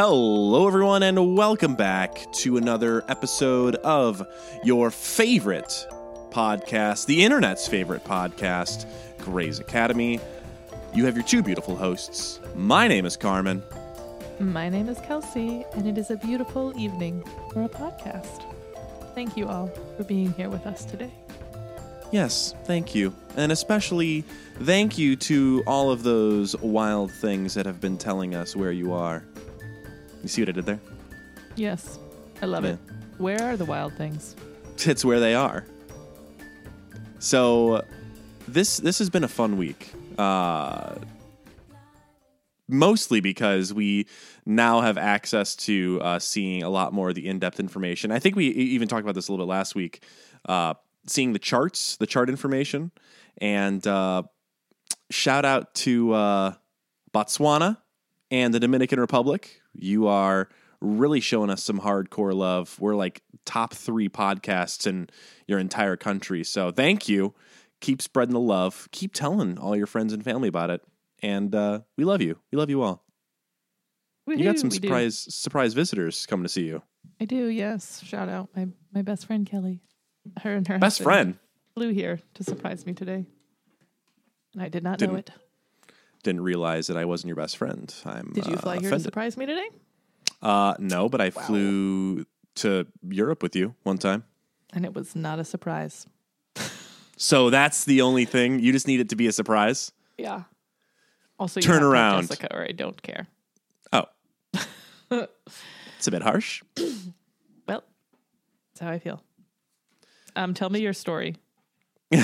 Hello, everyone, and welcome back to another episode of your favorite podcast, the internet's favorite podcast, Grey's Academy. You have your two beautiful hosts. My name is Carmen. My name is Kelcey, and it is a beautiful evening for a podcast. Thank you all for being here with us today. Yes, thank you. And especially thank you to all of those wild things that have been telling us where you are. You see what I did there? Yes, I love Yeah. it. Where are the wild things? It's where they are. So this this has been a fun week. Uh mostly because we now have access to uh, seeing a lot more of the in-depth information. I think we e- even talked about this a little bit last week. Uh, seeing the charts, the chart information, and uh, shout out to uh, Botswana and the Dominican Republic. You are really showing us some hardcore love. We're like top three podcasts in your entire country. So thank you. Keep spreading the love. Keep telling all your friends and family about it. And uh, we love you. We love you all. You got some we do. surprise surprise visitors coming to see you. I do, yes. Shout out my my best friend Kelly. Her and her Best friend. flew here to surprise me today, and I did not know Didn't- it. Didn't realize that I wasn't your best friend. I'm. Did you uh, fly here to offended. surprise me today? Uh, no, but I flew to Europe with you one time. And it was not a surprise. So that's the only thing. You just need it to be a surprise. Yeah. Also, you Turn have to have around. Jessica, or I don't care. Oh, it's a bit harsh. Well, that's how I feel. Um, tell me your story.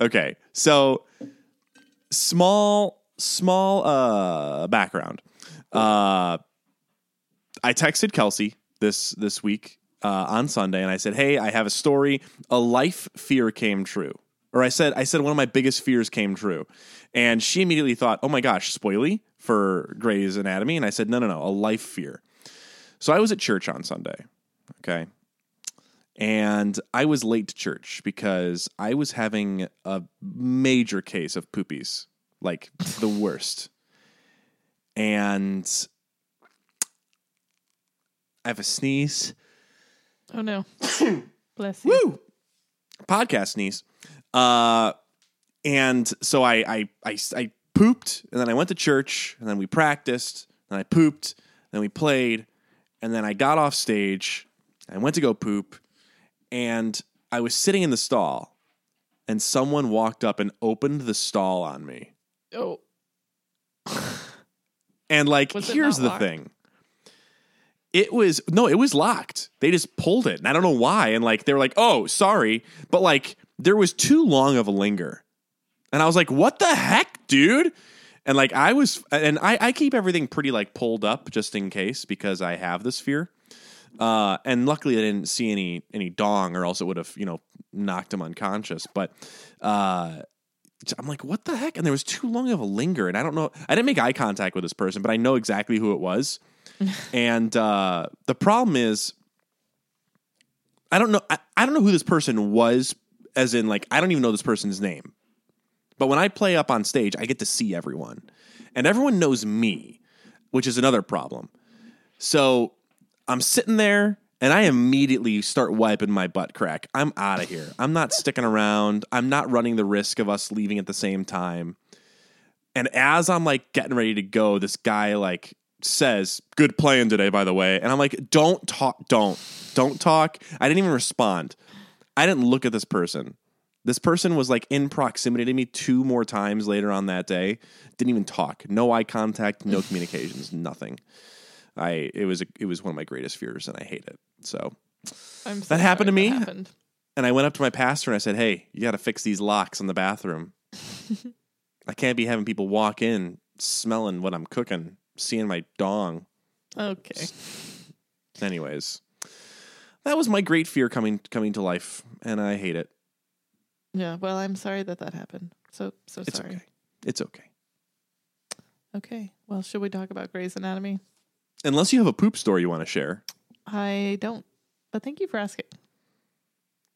okay, so small, small uh, background. Uh, I texted Kelcey this this week uh, on Sunday, and I said, "Hey, I have a story. A life fear came true." Or I said, I said one of my biggest fears came true, and she immediately thought, "Oh my gosh, spoily for Grey's Anatomy." And I said, "No, no, no, a life fear." So I was at church on Sunday. Okay. And I was late to church because I was having a major case of poopies, like the worst. And I have a sneeze. Oh no. Bless you. Woo! Podcast sneeze. Uh, and so I, I, I, I pooped, and then I went to church, and then we practiced, and I pooped, and then we played, and then I got off stage. I went to go poop, and I was sitting in the stall, and someone walked up and opened the stall on me. Oh, And like, Was here's the locked? thing. It was no, it was locked. They just pulled it, and I don't know why. And like, they were like, "Oh, sorry," but like, there was too long of a linger, and I was like, "What the heck, dude?" And like, I was, and I, I keep everything pretty like pulled up just in case because I have this fear. Uh, and luckily, I didn't see any any dong, or else it would have you know knocked him unconscious. But uh, I'm like, what the heck? And there was too long of a linger, and I don't know. I didn't make eye contact with this person, but I know exactly who it was. and uh, the problem is, I don't know. I, I don't know who this person was, as in like I don't even know this person's name. But when I play up on stage, I get to see everyone, and everyone knows me, which is another problem. So I'm sitting there and I immediately start wiping my butt crack. I'm out of here. I'm not sticking around. I'm not running the risk of us leaving at the same time. And as I'm like getting ready to go, this guy like says, Good playing today, by the way. And I'm like, Don't talk, don't, don't talk. I didn't even respond. I didn't look at this person. This person was like in proximity to me two more times later on that day. Didn't even talk. No eye contact, no communications, nothing. I it was a, it was one of my greatest fears and I hate it. So so That happened to me? Happened. and I went up to my pastor and I said, "Hey, you got to fix these locks in the bathroom. I can't be having people walk in smelling what I'm cooking, seeing my dong." Okay. Anyways, that was my great fear coming coming to life, and I hate it. Yeah. Well, I'm sorry that that happened. So so It's sorry. okay. It's okay. Okay. Well, should we talk about Grey's Anatomy? Unless you have a poop story you want to share. I don't. But thank you for asking.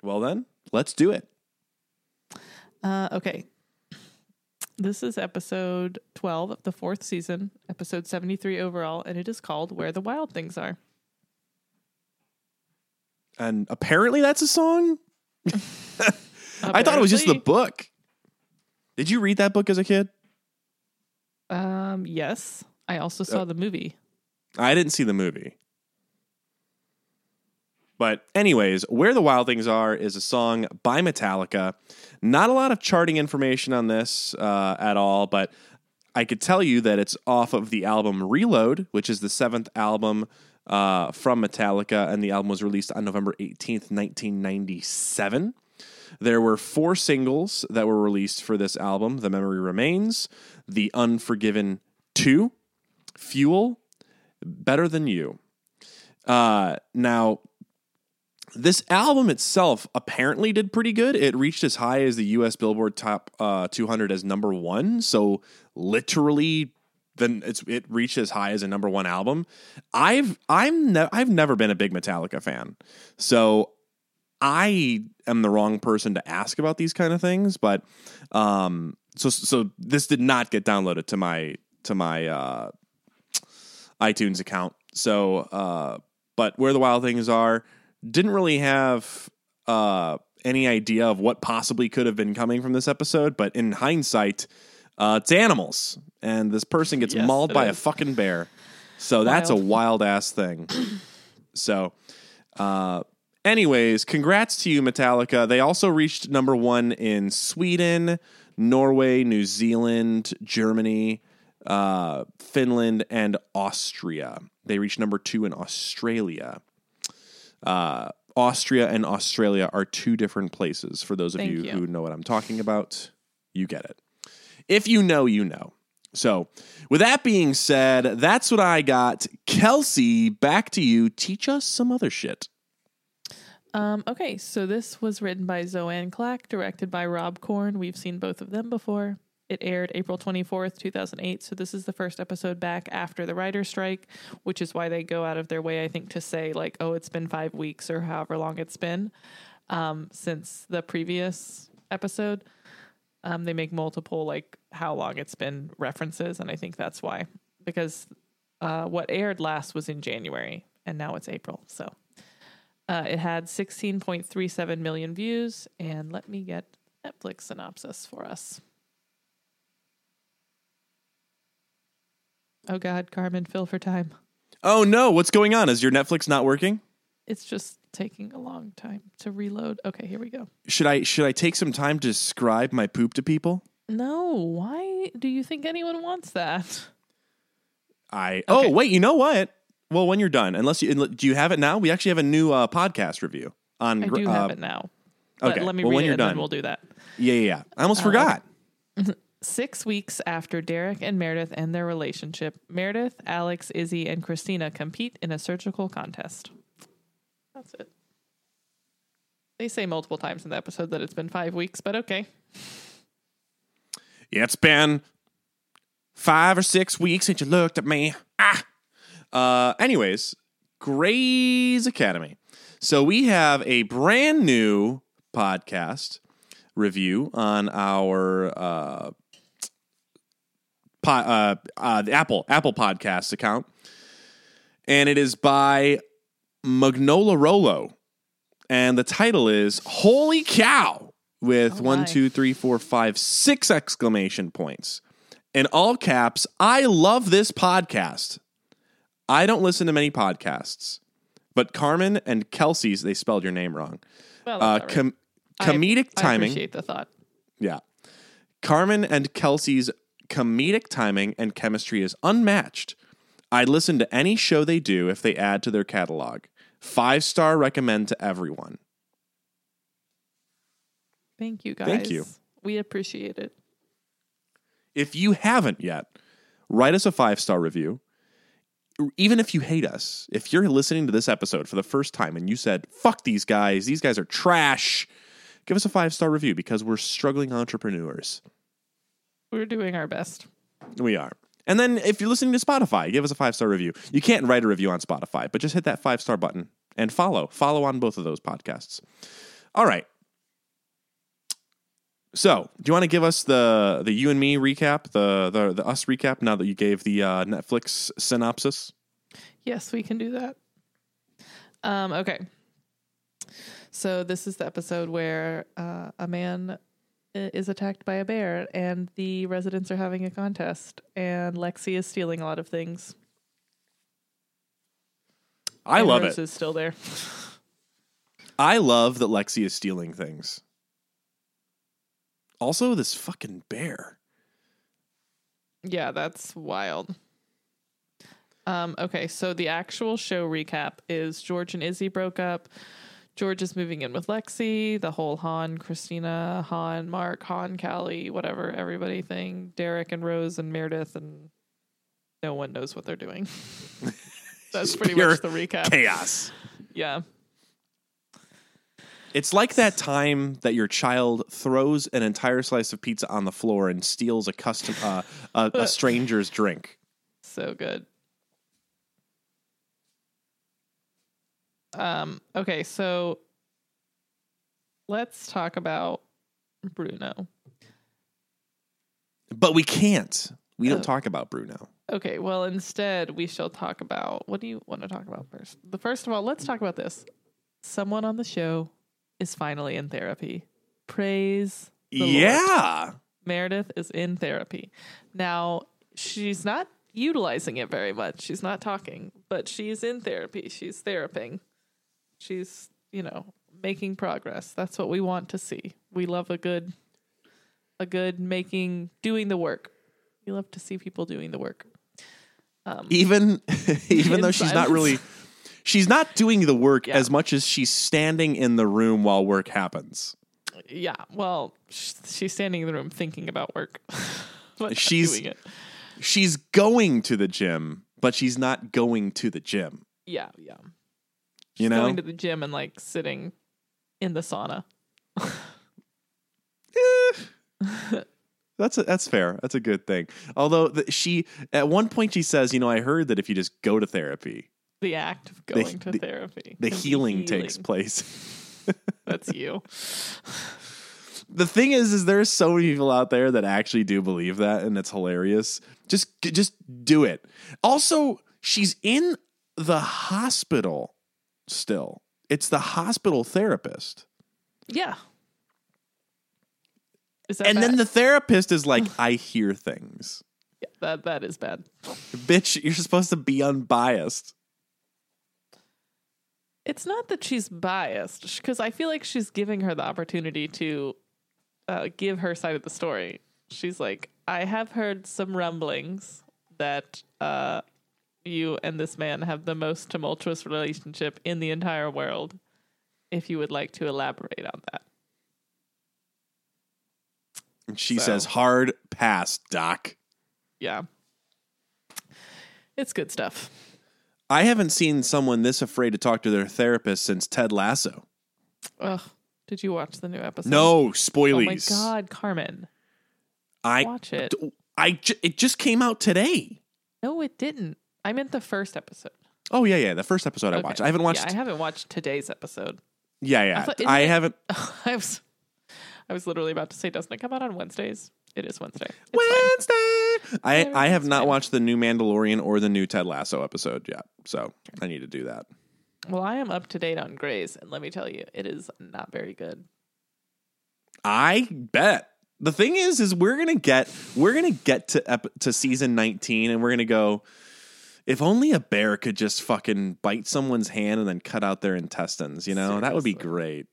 Well then, let's do it. Uh, okay. This is episode 12 of the fourth season, episode 73 overall, and it is called Where the Wild Things Are. And apparently that's a song. I thought it was just the book. Did you read that book as a kid? Um, yes. I also saw Uh, the movie. I didn't see the movie. But, anyways, Where the Wild Things Are is a song by Metallica. Not a lot of charting information on this uh, at all, but I could tell you that it's off of the album Reload, which is the seventh album uh, from Metallica, and the album was released on November 18th, 1997. There were four singles that were released for this album The Memory Remains, The Unforgiven 2, Fuel, Better Than You. Uh, now, this album itself apparently did pretty good. It reached as high as the US Billboard Top uh, 200 as number one. So, literally, then it's it reached as high as a number one album. I've I'm ne- I've never been a big Metallica fan, so I am the wrong person to ask about these kind of things. But um, so so this did not get downloaded to my to my uh, iTunes account. So, uh, but where the wild things are, didn't really have uh, any idea of what possibly could have been coming from this episode. But in hindsight, uh, it's animals, and this person gets Yes, mauled by a fucking bear. So that's a Wild. wild ass thing. so, uh, anyways, congrats to you, Metallica. They also reached number one in Sweden, Norway, New Zealand, Germany, uh, Finland, and Austria. They reached number two in Australia. Uh, Austria and Australia are two different places. For those of Thank you, you. who know what I'm talking about, you get it. If you know, you know. So, with that being said, that's what I got. Kelcey, back to you. Teach us some other shit. Um, okay, so this was written by Zoanne Clack, directed by Rob Corn. We've seen both of them before. It aired April 24th, 2008. So this is the first episode back after the writer's strike, which is why they go out of their way, I think, to say, like, oh, it's been five weeks or however long it's been um, since the previous episode. Um, they make multiple, like, how long it's been references. And I think that's why, because uh, what aired last was in January and now it's April. So. Uh, it had 16.37 million views. And let me get Netflix synopsis for us. Oh God, Carmen, fill for time. Oh no, what's going on? Is your Netflix not working? It's just taking a long time to reload. Okay, here we go. Should I should I take some time to describe my poop to people? No, why do you think anyone wants that? I Okay. Oh, wait, you know what? Well, when you're done, unless you do you have it now? We actually have a new uh, podcast review on I do have uh, it now. Okay. let me Well, read when it you're and done. then we'll do that. Yeah, yeah, yeah. I almost Uh, forgot. Six weeks after Derek and Meredith end their relationship, Meredith, Alex, Izzie, and Cristina compete in a surgical contest. That's it. They say multiple times in the episode that it's been five weeks, but okay. Yeah, it's been five or six weeks since you looked at me. Ah. Uh, anyways, Grey's Academy. So we have a brand new podcast review on our uh, uh, uh, the Apple Apple Podcasts account, and it is by Magnola Rolo, and the title is "Holy Cow!" with Oh one, two, three, four, five, six exclamation points in all caps. I love this podcast. I don't listen to many podcasts, but Carmen and Kelcey's they spelled your name wrong. Well, Uh, right. com- I- comedic I timing. appreciate the thought. Yeah. Carmen and Kelcey's comedic timing and chemistry is unmatched. I'd listen to any show they do if they add to their catalog. Five star recommend to everyone. Thank you, guys. Thank you. We appreciate it. If you haven't yet, write us a five star review. Even if you hate us, if you're listening to this episode for the first time and you said, fuck these guys, these guys are trash, give us a five star review because we're struggling entrepreneurs. We're doing our best. We are. And then if you're listening to Spotify, give us a five star review. You can't write a review on Spotify, but just hit that five star button and follow. Follow on both of those podcasts. All right. So, do you want to give us the the you and me recap, the the the us recap? Now that you gave the uh, Netflix synopsis, Yes, we can do that. Um, okay. So this is the episode where uh, a man is attacked by a bear, and the residents are having a contest, and Lexie is stealing a lot of things. I And love Rose it. Is still there. I love that Lexie is stealing things. Also, this fucking bear. Yeah, that's wild. Um, okay, so the actual show recap is George and Izzie broke up. George is moving in with Lexie, the whole Han, Cristina, Han, Mark, Han, Callie, whatever, everybody thing, Derek and Rose and Meredith, and no one knows what they're doing. That's pretty much the recap. Chaos. Yeah. It's like that time that your child throws an entire slice of pizza on the floor and steals a custom uh, a, a stranger's drink. So good. Um, okay, so let's talk about Bruno. But we can't. We don't Oh. talk about Bruno. Okay, well, instead, we shall talk about what do you want to talk about first? The first of all, let's talk about this. Someone on the show is finally in therapy. Praise the Lord. yeah. Meredith is in therapy. Now, she's not utilizing it very much. She's not talking, but she's in therapy. She's theraping. She's, you know, making progress. That's what we want to see. We love a good a good making doing the work. We love to see people doing the work. Um, Even even though she's not really she's not doing the work Yeah. as much as she's standing in the room while work happens. yeah, well, she's standing in the room thinking about work. but She's- doing it. She's going to the gym, but she's not going to the gym. Yeah, yeah. You know? going to the gym and like sitting in the sauna. Eh. That's a, that's fair. That's a good thing. Although the, she at one point she says, you know, I heard that if you just go to therapy, The act of going to the- therapy. the be healing, takes place. That's you. the thing is, is there's so many people out there that actually do believe that, and it's hilarious. Just just do it. Also, she's in the hospital still. It's the hospital therapist. Yeah. Is that And then the therapist is like, I hear things. Yeah, that that is bad. Bitch, you're supposed to be unbiased. It's not that she's biased because I feel like she's giving her the opportunity to uh, give her side of the story. She's like, I have heard some rumblings that uh, you and this man have the most tumultuous relationship in the entire world. If you would like to elaborate on that. And she So- says, hard pass, doc. Yeah. It's good stuff. I haven't seen someone this afraid to talk to their therapist since Ted Lasso. Ugh. Did you watch the new episode? No spoilies. Oh my god, Carmen. I Watch it. I it just came out today. No, it didn't. I meant the first episode. Oh yeah, yeah. The first episode I Okay. watched. I haven't watched. Yeah, I haven't watched today's episode. yeah, I yeah. thought- I, it- haven't. I was I was literally about to say, doesn't it come out on Wednesdays? It is Wednesday. It's Wednesday. I I have not watched the new Mandalorian or the new Ted Lasso episode yet, so I need to do that. Well, I am up to date on Grey's, and let me tell you, it is not very good. I bet. The thing is, is we're gonna get we're gonna get to ep- to season nineteen, and we're gonna go. If only a bear could just fucking bite someone's hand and then cut out their intestines, you know, that would be great.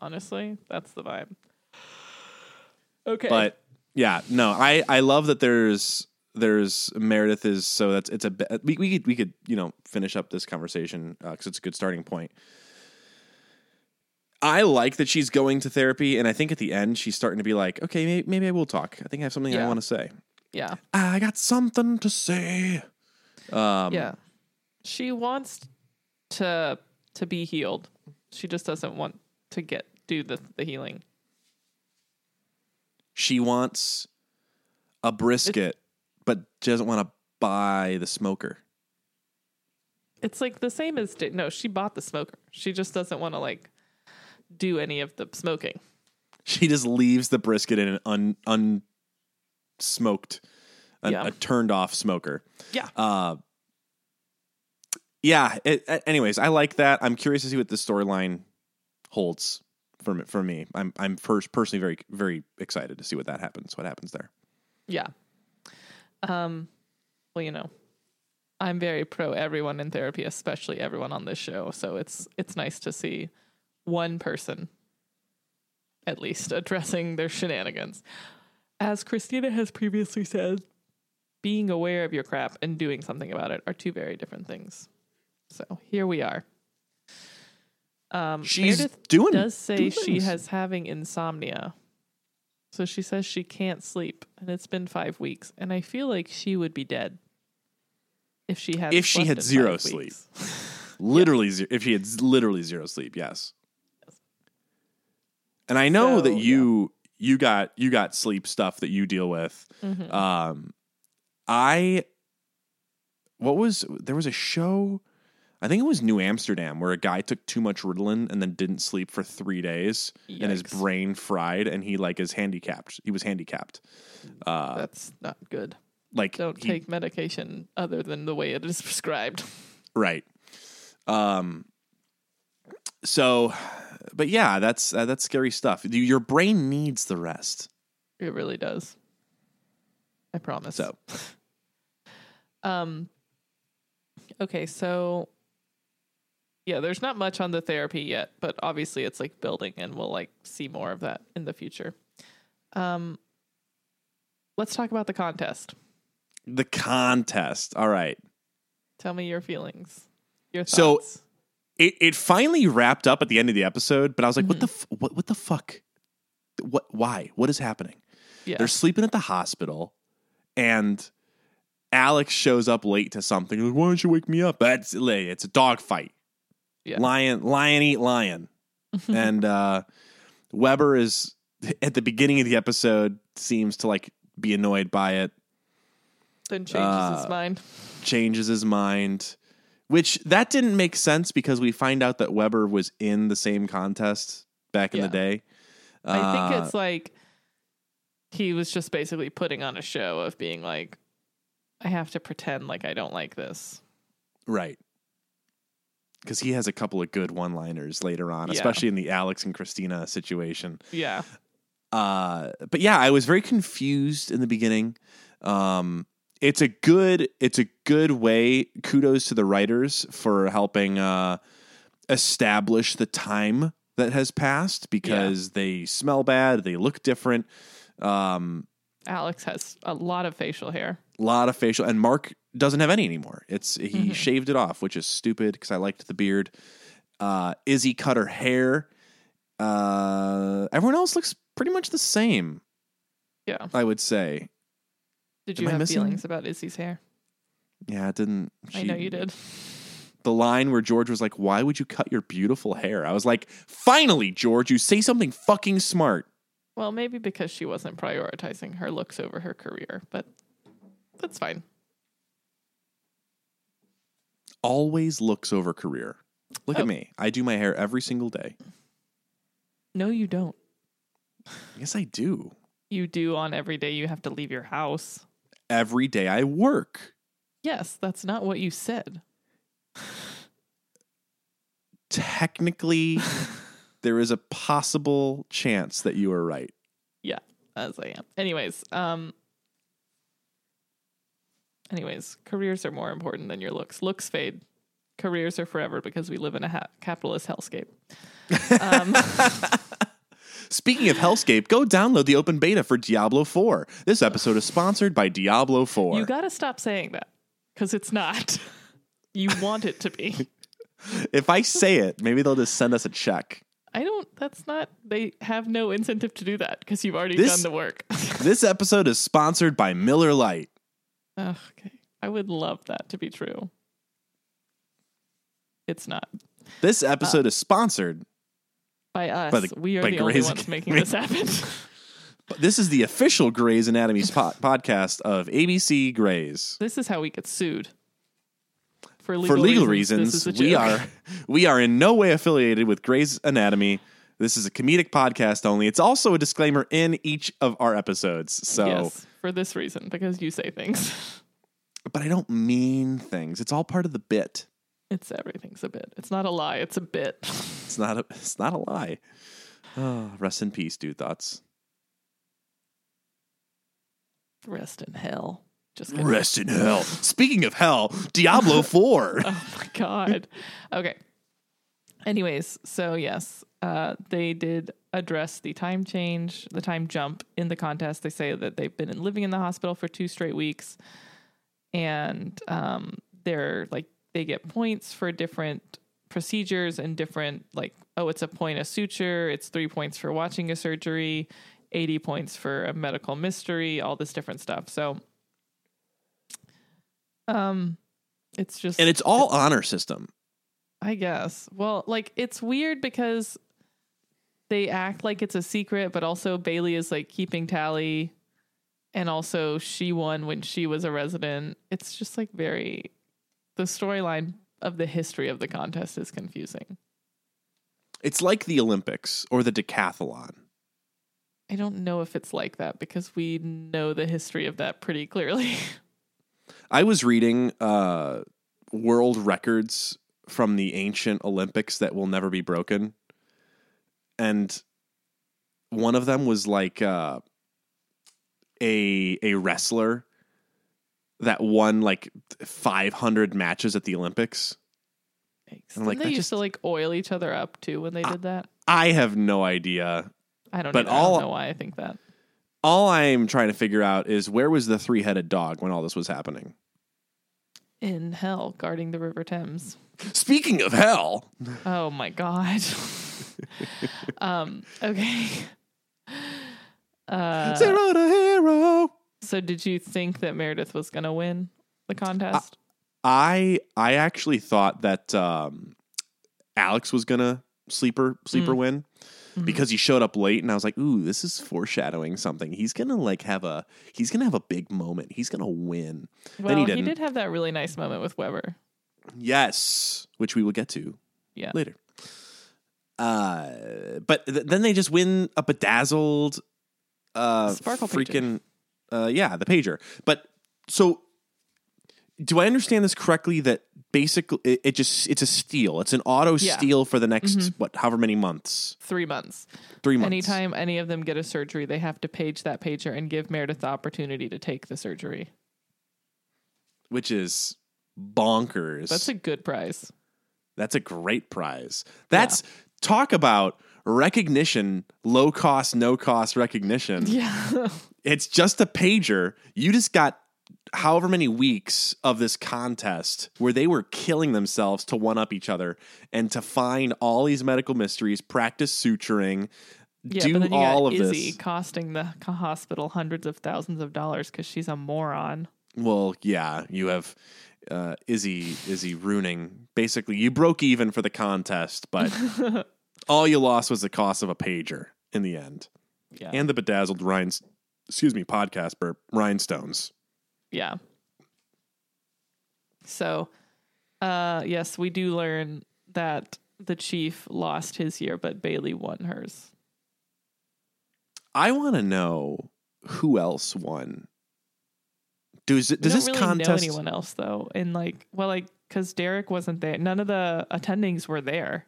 Honestly, that's the vibe. Okay. But yeah, no, I I love that there's there's Meredith is so that's it's a we we could we could you know finish up this conversation uh, because it's a good starting point. I like that she's going to therapy, and I think at the end she's starting to be like, okay, maybe, maybe I will talk. I think I have something I want to say. yeah. I got something to say. Um, yeah. She wants to to be healed. She just doesn't want to get do the the healing. she wants a brisket, but doesn't want to buy the smoker. It's like the same as no, she bought the smoker. She just doesn't want to like do any of the smoking. She just leaves the brisket in an un unsmoked, an, Yeah. a turned off smoker. Yeah. Uh, yeah. It, anyways, I like that. I'm curious to see what the storyline holds for me, for me. I'm I'm first personally very very excited to see what that happens. What happens there? Yeah. Um well, you know, I'm very pro everyone in therapy, especially everyone on this show. So it's it's nice to see one person at least addressing their shenanigans. As Cristina has previously said, being aware of your crap and doing something about it are two very different things. So here we are. Um, She's Meredith doing does say doing she things. has having insomnia. So she says she can't sleep, and it's been five weeks. And I feel like she would be dead if she had If she had zero sleep. literally zero, if she had literally zero sleep yes and i know So, that you you got you got sleep stuff that you deal with Mhm. um i what was there was a show i think it was new amsterdam where a guy took too much ritalin and then didn't sleep for three days and his brain fried and he like is handicapped he was handicapped uh That's not good. like Don't he- take medication other than the way it is prescribed. Right. Um. So, but yeah, that's uh, that's scary stuff. Your brain needs the rest. It really does. I promise. So, Um okay, so yeah, there's not much on the therapy yet, but obviously it's like building and we'll like see more of that in the future. Um let's talk about the contest. the contest. All right. Tell me your feelings. Your thoughts. So- It it finally wrapped up at the end of the episode, but I was like, Mm-hmm. what the f- what what the fuck? What why? What is happening? yeah. They're sleeping at the hospital, and Alex shows up late to something. Like, Why don't you wake me up? That's it's a dog fight. Yeah. Lion, lion eat lion. and uh, Webber is at the beginning of the episode seems to like be annoyed by it. then changes uh, his mind. Changes his mind, which that didn't make sense because we find out that Webber was in the same contest back in Yeah. the day. I think Uh, it's like he was just basically putting on a show of being like, I have to pretend like I don't like this. Right. Because he has a couple of good one liners later on, Yeah. especially in the Alex and Cristina situation. Yeah. Uh, but yeah, I was very confused in the beginning. Um, it's a good, it's a good way. Kudos to the writers for helping uh, establish the time that has passed because they smell bad, they look different. Um, Alex has a lot of facial hair. a lot of facial and mark doesn't have any anymore it's he Mhm. shaved it off which is stupid because i liked the beard uh izzie cut her hair uh everyone else looks pretty much the same Yeah. i would say Did you I have feelings about Izzie's hair? yeah it didn't I know you did. the line where george was like why would you cut your beautiful hair i was like finally george you say something fucking smart Well, maybe because she wasn't prioritizing her looks over her career, but that's fine. always looks over career look Oh. at me i do my hair every single day No, you don't. yes i do You do on every day you have to leave your house. every day i work Yes, that's not what you said. technically there is a possible chance that you are right. Yeah, as I am. Anyways, um anyways, careers are more important than your looks. Looks fade. Careers are forever because we live in a ha- capitalist hellscape. Um, Speaking of Hellscape, go download the open beta for Diablo 4. This episode is sponsored by Diablo 4. you got to stop saying that because it's not. you want it to be. if I say it, maybe they'll just send us a check. I don't. That's not. They have no incentive to do that because you've already This- done the work. This episode is sponsored by Miller Lite. Ugh, okay, I would love that to be true. It's not This episode is sponsored. by us. By the- we are by the only Grey's ones making this happen. This is the official Grey's Anatomy spot podcast of ABC Grey's. this is how we get sued. For legal, For legal reasons, reasons, this is a we are we are in no way affiliated with Grey's Anatomy. This is a comedic podcast only. It's also a disclaimer in each of our episodes. So, Yes, for this reason, because you say things. but I don't mean things. It's all part of the bit. It's everything's a bit. It's not a lie. It's a bit. It's not a. It's not a lie. Oh, rest in peace, dude. Thoughts. Rest in hell. Just kidding. Rest in hell. Speaking of hell, Diablo Four. Oh my god. Okay. Anyways, so yes, uh, they did address the time change, the time jump in the contest. They say that they've been living in the hospital for two straight weeks, and um, they're like they get points for different procedures and different like oh it's a point a suture, it's three points for watching a surgery, eighty points for a medical mystery, all this different stuff. So, um, it's just and it's all honor system. I guess. Well, like it's weird because they act like it's a secret, but also Bailey is like keeping tally and also she won when she was a resident. It's just like very the storyline of the history of the contest is confusing. It's like the Olympics or the decathlon. I don't know if it's like that because we know the history of that pretty clearly. I was reading uh, world records from the ancient Olympics that will never be broken, and one of them was like uh, a a wrestler that won like 500 matches at the Olympics. Didn't like, they used just- to like oil each other up too when they did that? I have no idea. I don't, but either. I all- don't know why I think that. All I'm trying to figure out is where was the three headed dog when all this was happening? In hell, guarding the River Thames. Speaking of hell, Oh my god. um. Okay. Uh, zero to hero. so, did you think that Meredith was going to win the contest? I I actually thought that um, Alex was gonna sleeper sleeper Mm. win Mhm. because he showed up late, and I was like, "Ooh, this is foreshadowing something. He's gonna like have a he's gonna have a big moment. He's gonna win." well, he he, did have that really nice moment with Webber. Yes, which we will get to Yeah. later. Uh, but th- then they just win a bedazzled, uh, Sparkle pager. freaking, uh, yeah, the pager. But so, do I understand this correctly? That basically it, it just it's a steal. It's an auto Yeah. steal for the next Mhm. what, however many months, Three months. three months. Anytime any of them get a surgery, they have to page that pager and give Meredith the opportunity to take the surgery. which is bonkers. That's a good prize. That's a great prize. That's talk about recognition, low cost, no cost recognition. Yeah. It's just a pager. You just got however many weeks of this contest where they were killing themselves to one up each other and to find all these medical mysteries, practice suturing, yeah, do but all of Izzie this. costing the hospital hundreds of thousands of dollars because she's a moron. Well, yeah, you have uh, Izzie Izzie ruining. Basically, you broke even for the contest, but all you lost was the cost of a pager in the end. Yeah. and the bedazzled rhines excuse me podcast burp rhinestones Yeah. So, uh, yes, we do learn that the chief lost his year, but Bailey won hers. i want to know who else won does does don't this really contest know anyone else though, and like, well, like, because Derek wasn't there. None of the attendings were there.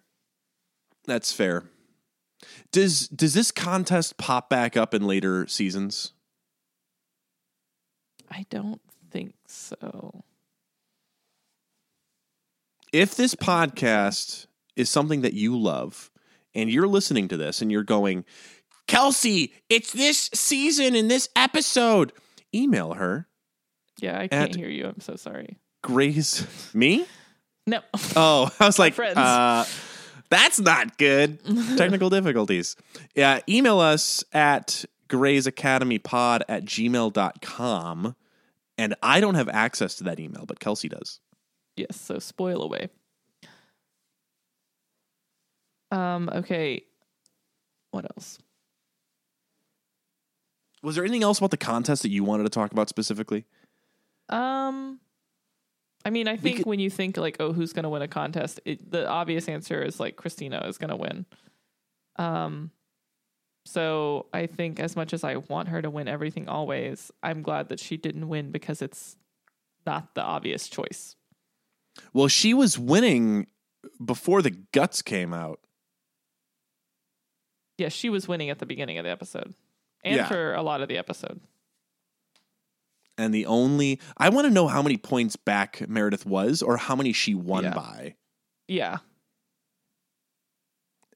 that's fair does does this contest pop back up in later seasons I don't think so. if this podcast is something that you love and you're listening to this and you're going kelcey it's this season in this episode email her Yeah, I can't hear you. I'm so sorry. grace me No. Oh, I was like, friends. uh, that's not good. Technical difficulties. Yeah, email us at Grey's Academy Pod at gmail.com. And I don't have access to that email, but Kelcey does. Yes, so spoil away. Um, okay. What else? Was there anything else about the contest that you wanted to talk about specifically? Um I mean, I think could- when you think like, oh, who's gonna win a contest, it, the obvious answer is like Cristina is gonna win. Um, so I think as much as I want her to win everything always, I'm glad that she didn't win because it's not the obvious choice. Well, she was winning before the guts came out. Yeah, she was winning at the beginning of the episode and Yeah. for a lot of the episode. And the only I want to know how many points back Meredith was or how many she won Yeah. by. Yeah.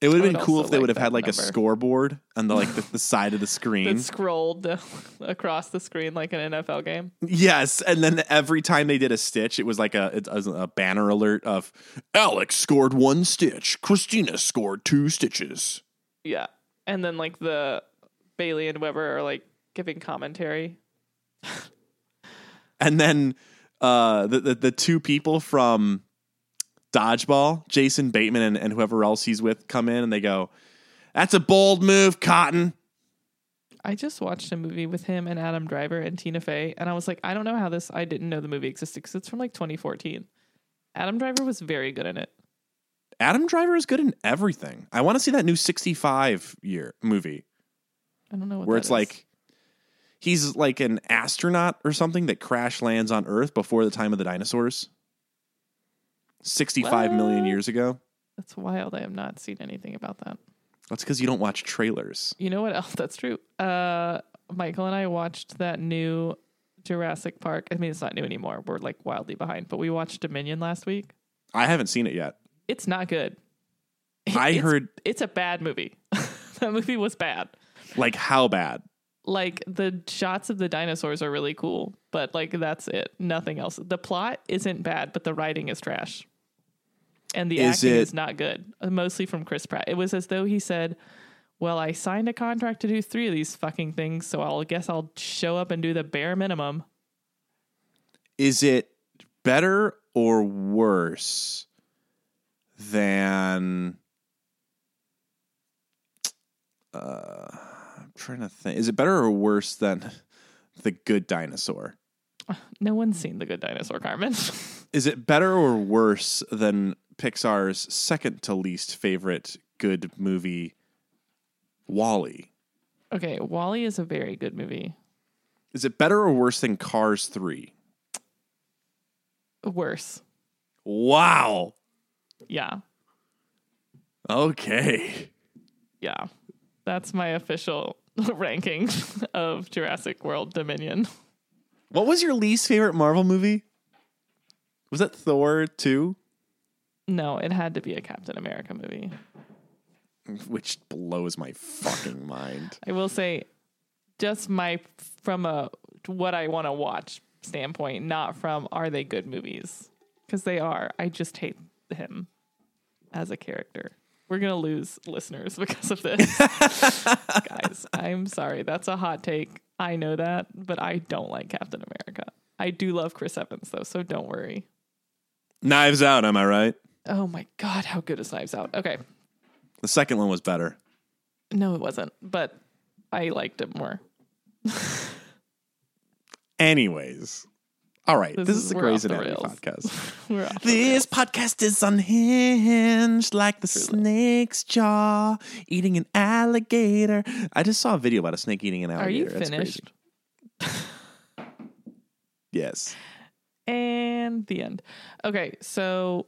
It would have been cool if they would have had like a scoreboard on the like the, the side of the screen. That scrolled across the screen like an NFL game. Yes, and then every time they did a stitch, it was like a it was a banner alert of Alex scored one stitch, Cristina scored two stitches. Yeah. And then like the Bailey and Webber are like giving commentary. And then uh, the, the the two people from Dodgeball, Jason Bateman and, and whoever else he's with, come in and they go, "That's a bold move, Cotton." I just watched a movie with him and Adam Driver and Tina Fey, and I was like, I don't know how this. I didn't know the movie existed because it's from like 2014. Adam Driver was very good in it. Adam Driver is good in everything. I want to see that new '65 year movie I don't know what where it's is. like he's like an astronaut or something that crash lands on Earth before the time of the dinosaurs. Sixty-five million What? years ago. That's wild. I have not seen anything about that. That's because you don't watch trailers. You know what else? That's true. Uh, Michael and I watched that new Jurassic Park. I mean, it's not new anymore. We're like wildly behind, but we watched Dominion last week. I haven't seen it yet. It's not good. I It's- heard it's a bad movie. that movie was bad. like how bad. Like the shots of the dinosaurs are really cool, but like that's it. Nothing else. The plot isn't bad, but the writing is trash. And the Is acting it- is not good. uh, Mostly from Chris Pratt. It was as though he said, "Well, I signed a contract to do 3 of these fucking things, so I'll guess I'll show up and do the bare minimum." Is it better or worse than uh I'm trying to think. Is it better or worse than The Good Dinosaur? No one's seen The Good Dinosaur, Carmen. Is it better or worse than Pixar's second to least favorite good movie, WALL-E? okay, WALL-E is a very good movie. Is it better or worse than Cars 3? Worse. Wow. Yeah. Okay. Yeah. That's my official ranking of Jurassic World Dominion. What was your least favorite Marvel movie? Was that Thor 2? No, it had to be a Captain America movie. Which blows my fucking mind. I will say, just my from a what I want to watch standpoint, not from are they good movies? Because they are. I just hate him as a character. We're gonna lose listeners because of this, guys. I'm sorry. That's a hot take. I know that, but I don't like Captain America. I do love Chris Evans though, so don't worry. Knives Out, am I right? Oh my god, how good is Knives Out? Okay, The second one was better. no, it wasn't, but I liked it more. Anyways. All right. This, This is is- the we're Grey's Anatomy podcast. We're off the This podcast is unhinged like the Truly. snake's jaw eating an alligator. I just saw a video about a snake eating an alligator. Are you That's finished? Yes. And the end. Okay, so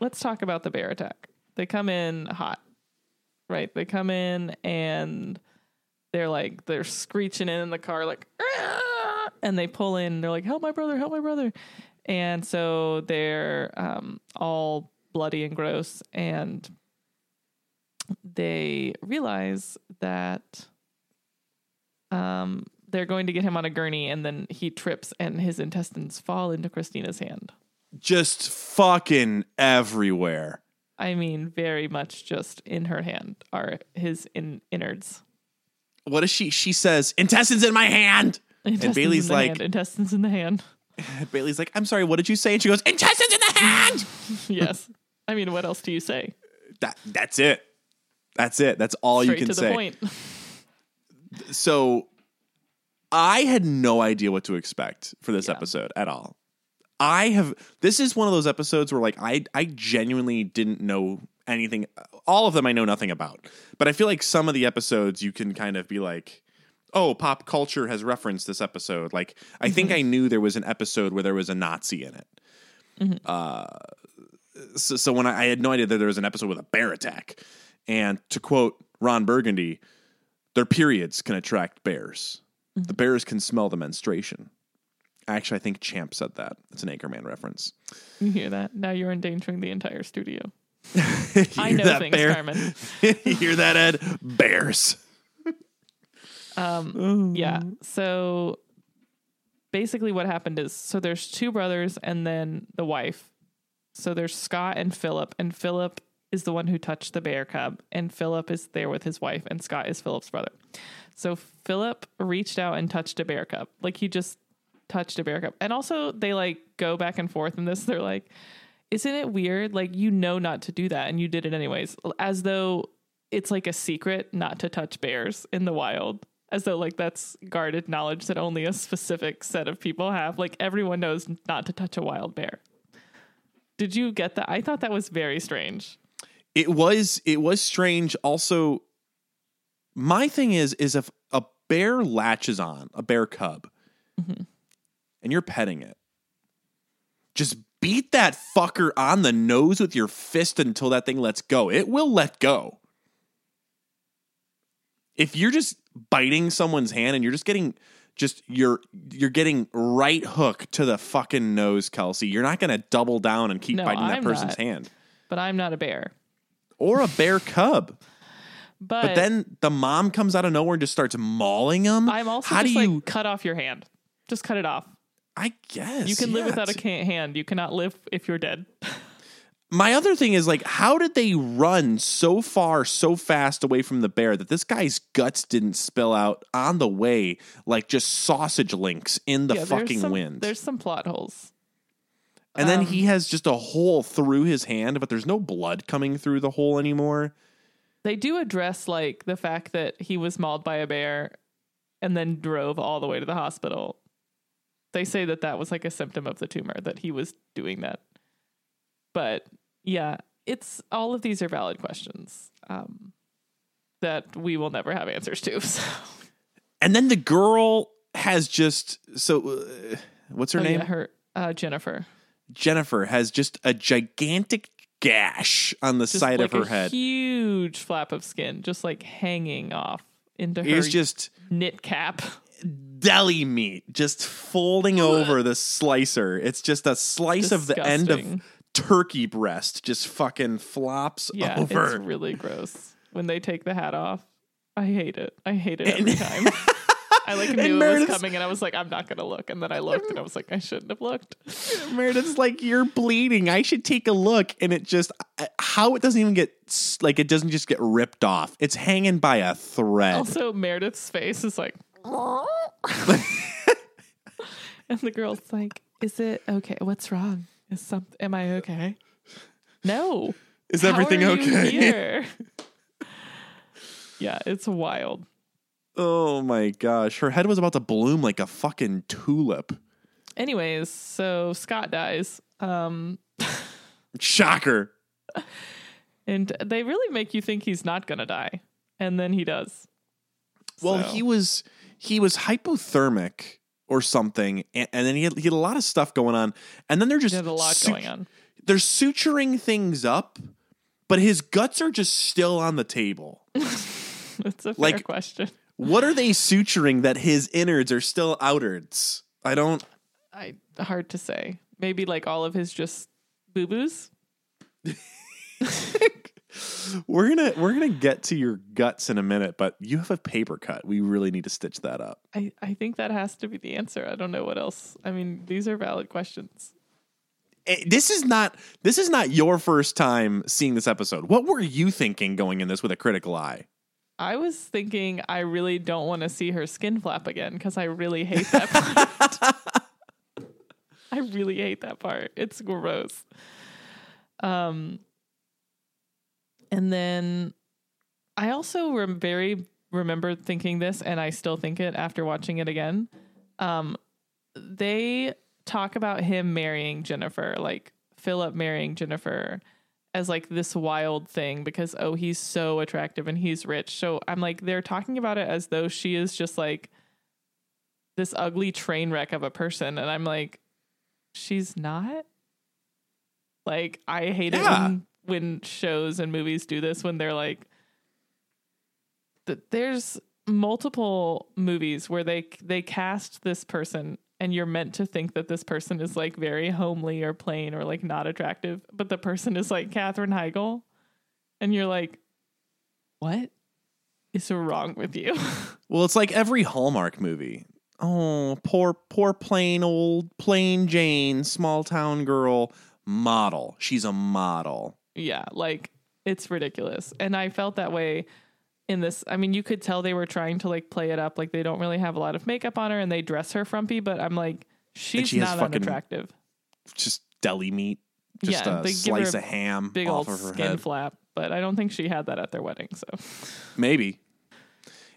let's talk about the bear attack. They come in hot, right? They come in and they're like they're screeching in the car like, "Ah!" and they pull in. They're like, "Help my brother! Help my brother!" And so they're um, all bloody and gross, and they realize that um, they're going to get him on a gurney, and then he trips, and his intestines fall into Cristina's hand. Just fucking everywhere. I mean, very much just in her hand are his in- innards. What is she? She says, intestines in my hand. Intestines Bailey's in the like- hand, intestines in the hand. Bailey's like, I'm sorry, what did you say? And she goes, intestines in the hand. yes. I mean, what else do you say? that, that's it. That's it. That's all Straight you can say. point. So I had no idea what to expect for this Yeah. episode at all. I have this is one of those episodes where like I I genuinely didn't know anything. All of them I know nothing about, but I feel like some of the episodes you can kind of be like, "Oh, pop culture has referenced this episode." Like I think I knew there was an episode where there was a Nazi in it. Uh, so, so when I, I had no idea that there was an episode with a bear attack, and to quote Ron Burgundy, their periods can attract bears. The bears can smell the menstruation. Actually, I think Champ said that. It's an Anchorman reference. You hear that? Now you're endangering the entire studio. I know that, things, Bear? Carmen. you hear that, Ed? Bears. Um, yeah. So basically, what happened is so there's two brothers and then the wife. So there's Scott and Philip, and Philip is the one who touched the bear cub, and Philip is there with his wife, and Scott is Philip's brother. So Philip reached out and touched a bear cub, like he just touched a bear cub, and also they like go back and forth in this. They're like, "Isn't it weird? Like you know not to do that, and you did it anyways," as though it's like a secret not to touch bears in the wild. As though like that's guarded knowledge that only a specific set of people have. Like everyone knows not to touch a wild bear. Did you get that? I thought that was very strange. It was it was strange. Also, my thing is is if a bear latches on a bear cub, mm-hmm. and you're petting it, just beat that fucker on the nose with your fist until that thing lets go. It will let go. If you're just biting someone's hand and you're just getting just you're you're getting right hook to the fucking nose, Kelcey. You're not gonna double down and keep No, biting that I'm person's not. hand. but i'm not a bear Or a bear cub. But, But then the mom comes out of nowhere and just starts mauling him. i'm also How just do like you? cut off your hand just cut it off I guess you can live yeah. without a hand you cannot live if you're dead My other thing is like, how did they run so far, so fast away from the bear that this guy's guts didn't spill out on the way like just sausage links in the Yeah, there's fucking some- wind? there's some plot holes And then um, he has just a hole through his hand, but there's no blood coming through the hole anymore. They do address like the fact that he was mauled by a bear and then drove all the way to the hospital. They say that that was like a symptom of the tumor that he was doing that. But yeah, it's all of these are valid questions um, that we will never have answers to. So, And then the girl has just so uh, what's her Oh, name? yeah, her uh, Jennifer, Jennifer has just a gigantic gash on the just side like of her a head. huge flap of skin, just like hanging off into her It's just knit cap. deli meat just folding over the slicer. It's just a slice of the end of turkey breast just fucking flops Yeah, over. it's really gross when they take the hat off. I hate it. I hate it every time. I like knew it was coming, and I was like, I'm not gonna look. And then I looked, and I was like, I shouldn't have looked. Meredith's like, you're bleeding. I should take a look. And it just, uh, how it doesn't even get, like, it doesn't just get ripped off. It's hanging by a thread. Also, Meredith's face is like, and the girl's like, "Is it okay? What's wrong? Is something? Am I okay? No. Is everything okay? yeah, it's wild. Oh my gosh. Her head was about to bloom like a fucking tulip. Anyways, so Scott dies. Um, Shocker. And they really make you think he's not going to die. And then he does. Well, So- he was he was hypothermic or something, and, and then he had, he had a lot of stuff going on, and then they're just a lot going on. They're suturing things up, but his guts are just still on the table. That's a fair Like- question. What are they suturing that his innards are still outards? I don't. I hard to say. Maybe like all of his just boo boos. We're gonna we're gonna get to your guts in a minute, but you have a paper cut. We really need to stitch that up. I, I think that has to be the answer. I don't know what else. I mean, these are valid questions. Eh, This is not this is not your first time seeing this episode. What were you thinking going in this with a critical eye? I was thinking I really don't want to see her skin flap again because I really hate that part. I really hate that part. It's gross. Um, and then I also very remember thinking this, and I still think it after watching it again. Um, they talk about him marrying Jennifer, like Philip marrying Jennifer, as like this wild thing because oh he's so attractive and he's rich. So I'm like they're talking about it as though she is just like this ugly train wreck of a person and I'm like she's not. Like I hate Yeah. it when when shows and movies do this when they're like th- there's multiple movies where they they cast this person and you're meant to think that this person is like very homely or plain or like not attractive, but the person is like Katherine Heigl, and you're like, what is wrong with you? Well, it's like every Hallmark movie. Oh, poor, poor, plain old, plain Jane, small town girl, model. She's a model. yeah, like it's ridiculous, and I felt that way in this. I mean, you could tell they were trying to like play it up, like they don't really have a lot of makeup on her, and they dress her frumpy, but I'm like, she's she not unattractive. Just deli meat. Just Yeah, a slice her of ham Big off old of her skin head. flap, but I don't think she had that at their wedding. So Maybe.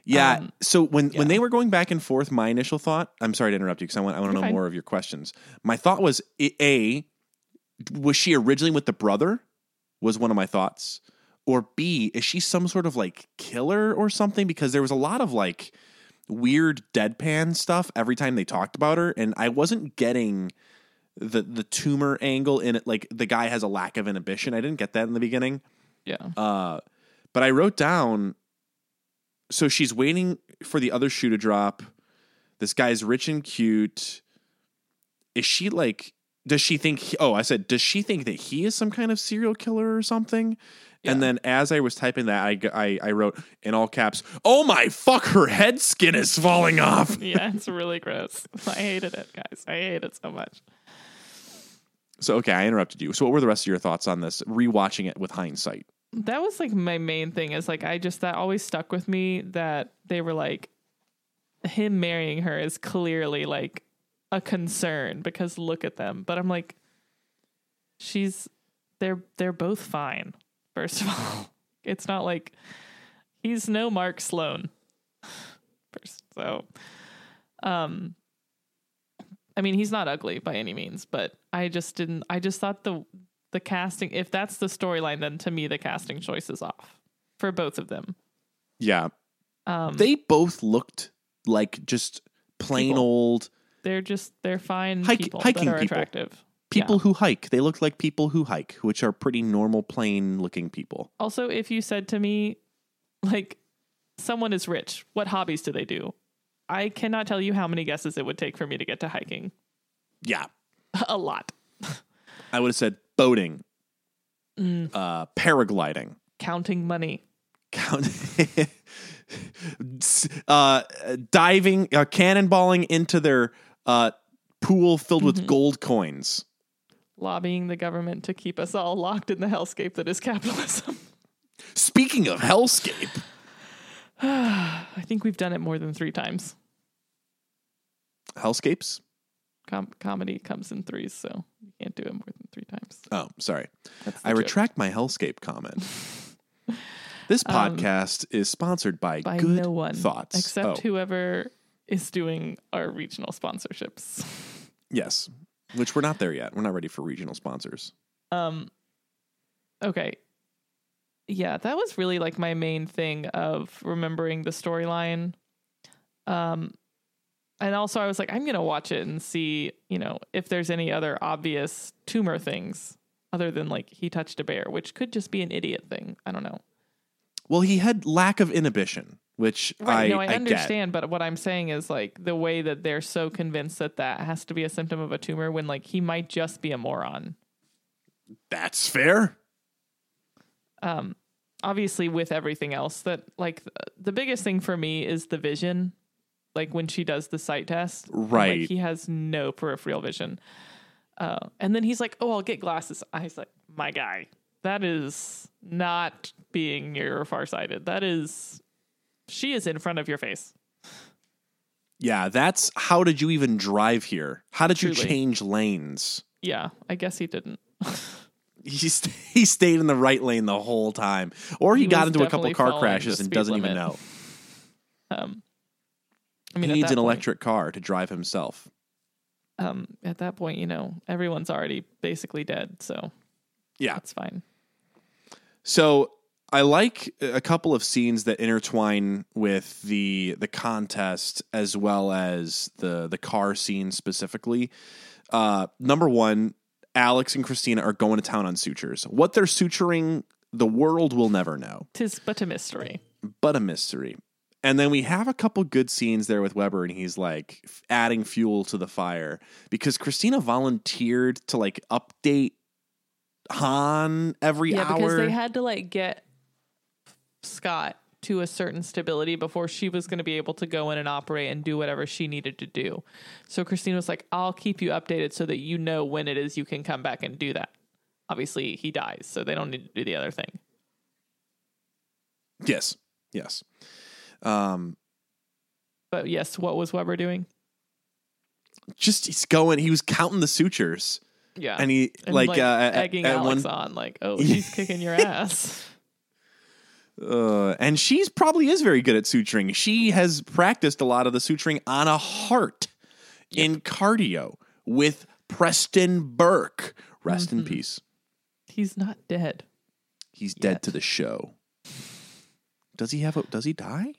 Yeah. Um, so when yeah. when they were going back and forth, my initial thought. I'm sorry to interrupt you because I want I want to know fine. more of your questions. My thought was a was she originally with the brother? Was one of my thoughts. Or B is she some sort of like killer or something? Because there was a lot of like weird deadpan stuff every time they talked about her, and I wasn't getting the the tumor angle in it. Like the guy has a lack of inhibition. I didn't get that in the beginning. yeah, Uh, but I wrote down. So she's waiting for the other shoe to drop. This guy's rich and cute. Is she like? Does she think? He, oh, I said. Does she think that he is some kind of serial killer or something? And then as I was typing that, I, I I wrote in all caps. Oh my fuck! Her head skin is falling off. yeah, it's really gross. I hated it, guys. I hate it so much. So okay, I interrupted you. So what were the rest of your thoughts on this? Rewatching it with hindsight. That was like my main thing. Is like I just that always stuck with me that they were like him marrying her is clearly like a concern because look at them. But I'm like, she's they're they're both fine. First of all, it's not like he's no Mark Sloan. First, so, um, I mean, he's not ugly by any means, but I just didn't. I just thought the the casting, if that's the storyline, then to me the casting choice is off for both of them. Yeah, Um, they both looked like just plain People. old they're just they're fine Hike- people hiking that are people. attractive. People Yeah. who hike. They look like people who hike, which are pretty normal, plain looking people. Also, if you said to me, like, someone is rich, what hobbies do they do? I cannot tell you how many guesses it would take for me to get to hiking. Yeah, a lot. I would have said boating, Mm. uh, paragliding, Counting money. count, uh, diving, uh, cannonballing into their uh, pool filled with Mm-hmm. gold coins. Lobbying the government to keep us all locked in the hellscape that is capitalism. Speaking of hellscape, I think we've done it more than three times. hellscapes. Com- comedy comes in threes, so you can't do it more than three times. Oh, sorry. I joke. retract my hellscape comment. This podcast is sponsored by, Um, by Good no one Thoughts. except oh, whoever is doing our regional sponsorships. yes, which we're not there yet. We're not ready for regional sponsors. Um, okay. Yeah, that was really like my main thing of remembering the storyline. Um, and also I was like, I'm gonna watch it and see, you know, if there's any other obvious tumor things other than like he touched a bear, which could just be an idiot thing. I don't know. Well, he had lack of inhibition, which Right? I, no, I, I get. understand, but what I'm saying is like the way that they're so convinced that that has to be a symptom of a tumor when like he might just be a moron. That's fair. um obviously with everything else that like the biggest thing for me is the vision like when she does the sight test Right. like he has no peripheral vision uh and then he's like oh i'll get glasses i was like my guy that is not being near or farsighted that is she is in front of your face Yeah, that's how did you even drive here? How did you change lanes? yeah i guess he didn't He, st- he stayed in the right lane the whole time, or he, He got into a couple car crashes and doesn't even know. um i mean he needs an point- electric car to drive himself. um at that point you know everyone's already basically dead so Yeah, that's fine So I like a couple of scenes that intertwine with the the contest as well as the the car scene specifically. Uh, number one, Alex and Cristina are going to town on sutures. What they're suturing, the world will never know, Tis but a mystery. but a mystery. And then we have a couple good scenes there with Webber, and he's like adding fuel to the fire because Cristina volunteered to like update Hahn every Yeah, hour. because they had to like get Scott to a certain stability before she was going to be able to go in and operate and do whatever she needed to do. So Christine was like, "I'll keep you updated so that you know when it is you can come back and do that." Obviously, he dies, so they don't need to do the other thing. yes, yes. Um, But yes, what was Webber doing? just he's going. He was counting the sutures, Yeah, and he like, uh, egging at Alex one on, like, "Oh, she's kicking your ass." Uh, and she's probably is very good at suturing. She has practiced a lot of the suturing on a heart in cardio with Preston Burke. Rest in peace. He's not dead. He's dead to the show. Does he have a does he die?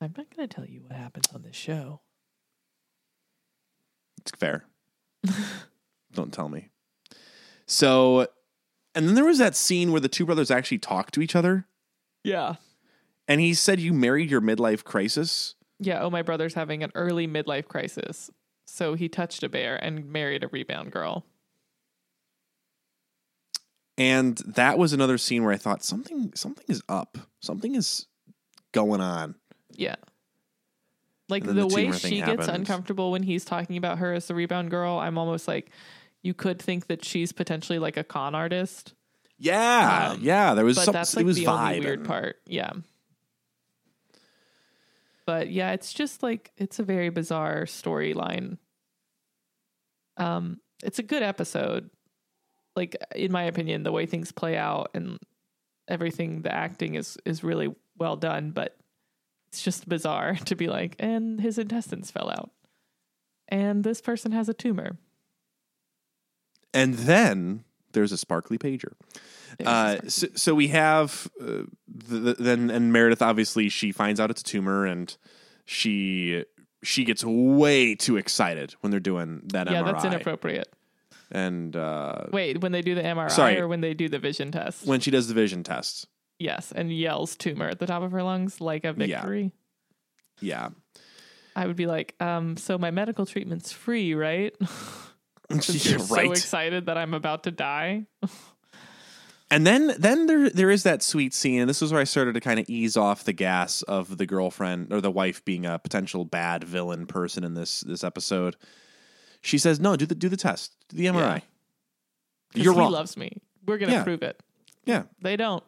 I'm not going to tell you what happens on this show. It's fair. Don't tell me. So and then there was that scene where the two brothers actually talk to each other. Yeah. And he said you married your midlife crisis. Yeah, oh, my brother's having an early midlife crisis. So he touched a bear and married a rebound girl. And that was another scene where I thought something something is up. Something is going on. Yeah. Like the, the way she gets happens. uncomfortable when he's talking about her as the rebound girl, I'm almost like, you could think that she's potentially like a con artist. Yeah, Um, yeah. There was But some. that's it like was the vibe. only weird and- part. Yeah. But yeah, it's just like it's a very bizarre storyline. Um, it's a good episode. Like in my opinion, the way things play out and everything, the acting is is really well done, but it's just bizarre to be like, and his intestines fell out. And this person has a tumor. And then there's a sparkly pager. Uh, so, so we have uh, the, the, then and Meredith. Obviously, she finds out it's a tumor, and she she gets way too excited when they're doing that MRI. yeah, MRI. that's inappropriate. And uh, Wait, when they do the MRI Sorry. or when they do the vision test? when she does the vision test, Yes, and yells tumor at the top of her lungs like a Yeah. victory. yeah, I would be like, um, so my medical treatment's free, right? Yeah, you're so excited that I'm about to die. And then then there there is that sweet scene, and this is where I started to kind of ease off the gas of the girlfriend or the wife being a potential bad villain person in this this episode. She says, "No, do the do the test, do the MRI. 'Cause You're he wrong. loves me. We're gonna Yeah. prove it. yeah, They don't.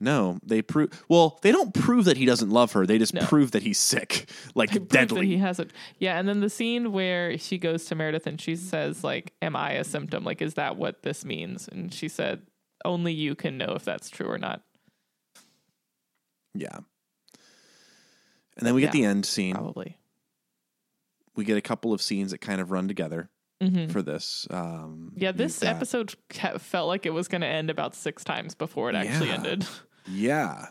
No, they prove. Well, they don't prove that he doesn't love her. They just No. prove that he's sick, like prove that deadly. he hasn't. Yeah, and then the scene where she goes to Meredith and she says, like, "Am I a symptom? Like, is that what this means?" And she said, "Only you can know if that's true or not." yeah. And then we get Yeah, the end scene. Probably. We get a couple of scenes that kind of run together hmm for this. Um, Yeah, this got- episode felt like it was going to end about six times before it actually Yeah. ended. Yeah.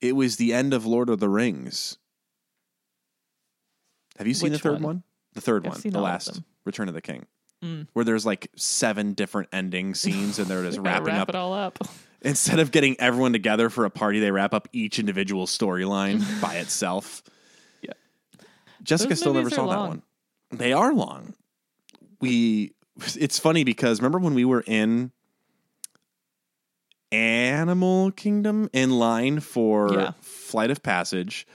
It was the end of Lord of the Rings. Have you seen Which the third one? one? The third I've one, seen the all of last. Return of the King, Mm. where there's like seven different ending scenes, and they're just wrapping wrap up. it all up. Instead of getting everyone together for a party, they wrap up each individual storyline by itself. Yeah. Jessica Those still never saw are that one. They are long. We. It's funny because remember when we were in Animal Kingdom in line for Yeah. Flight of Passage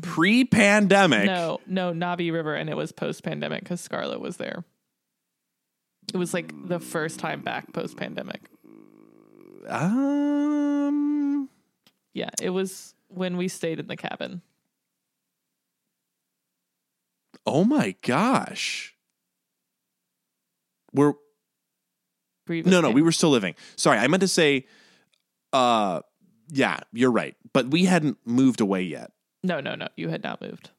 pre-pandemic. No, no, Na'vi River, and it was post pandemic because Scarlett was there. It was like the first time back post pandemic. Um. Yeah, it was when we stayed in the cabin. Oh my gosh. We're no, no, we were still living. Sorry, I meant to say. Uh, yeah, you're right, but we hadn't moved away yet. No, no, no. You had not moved.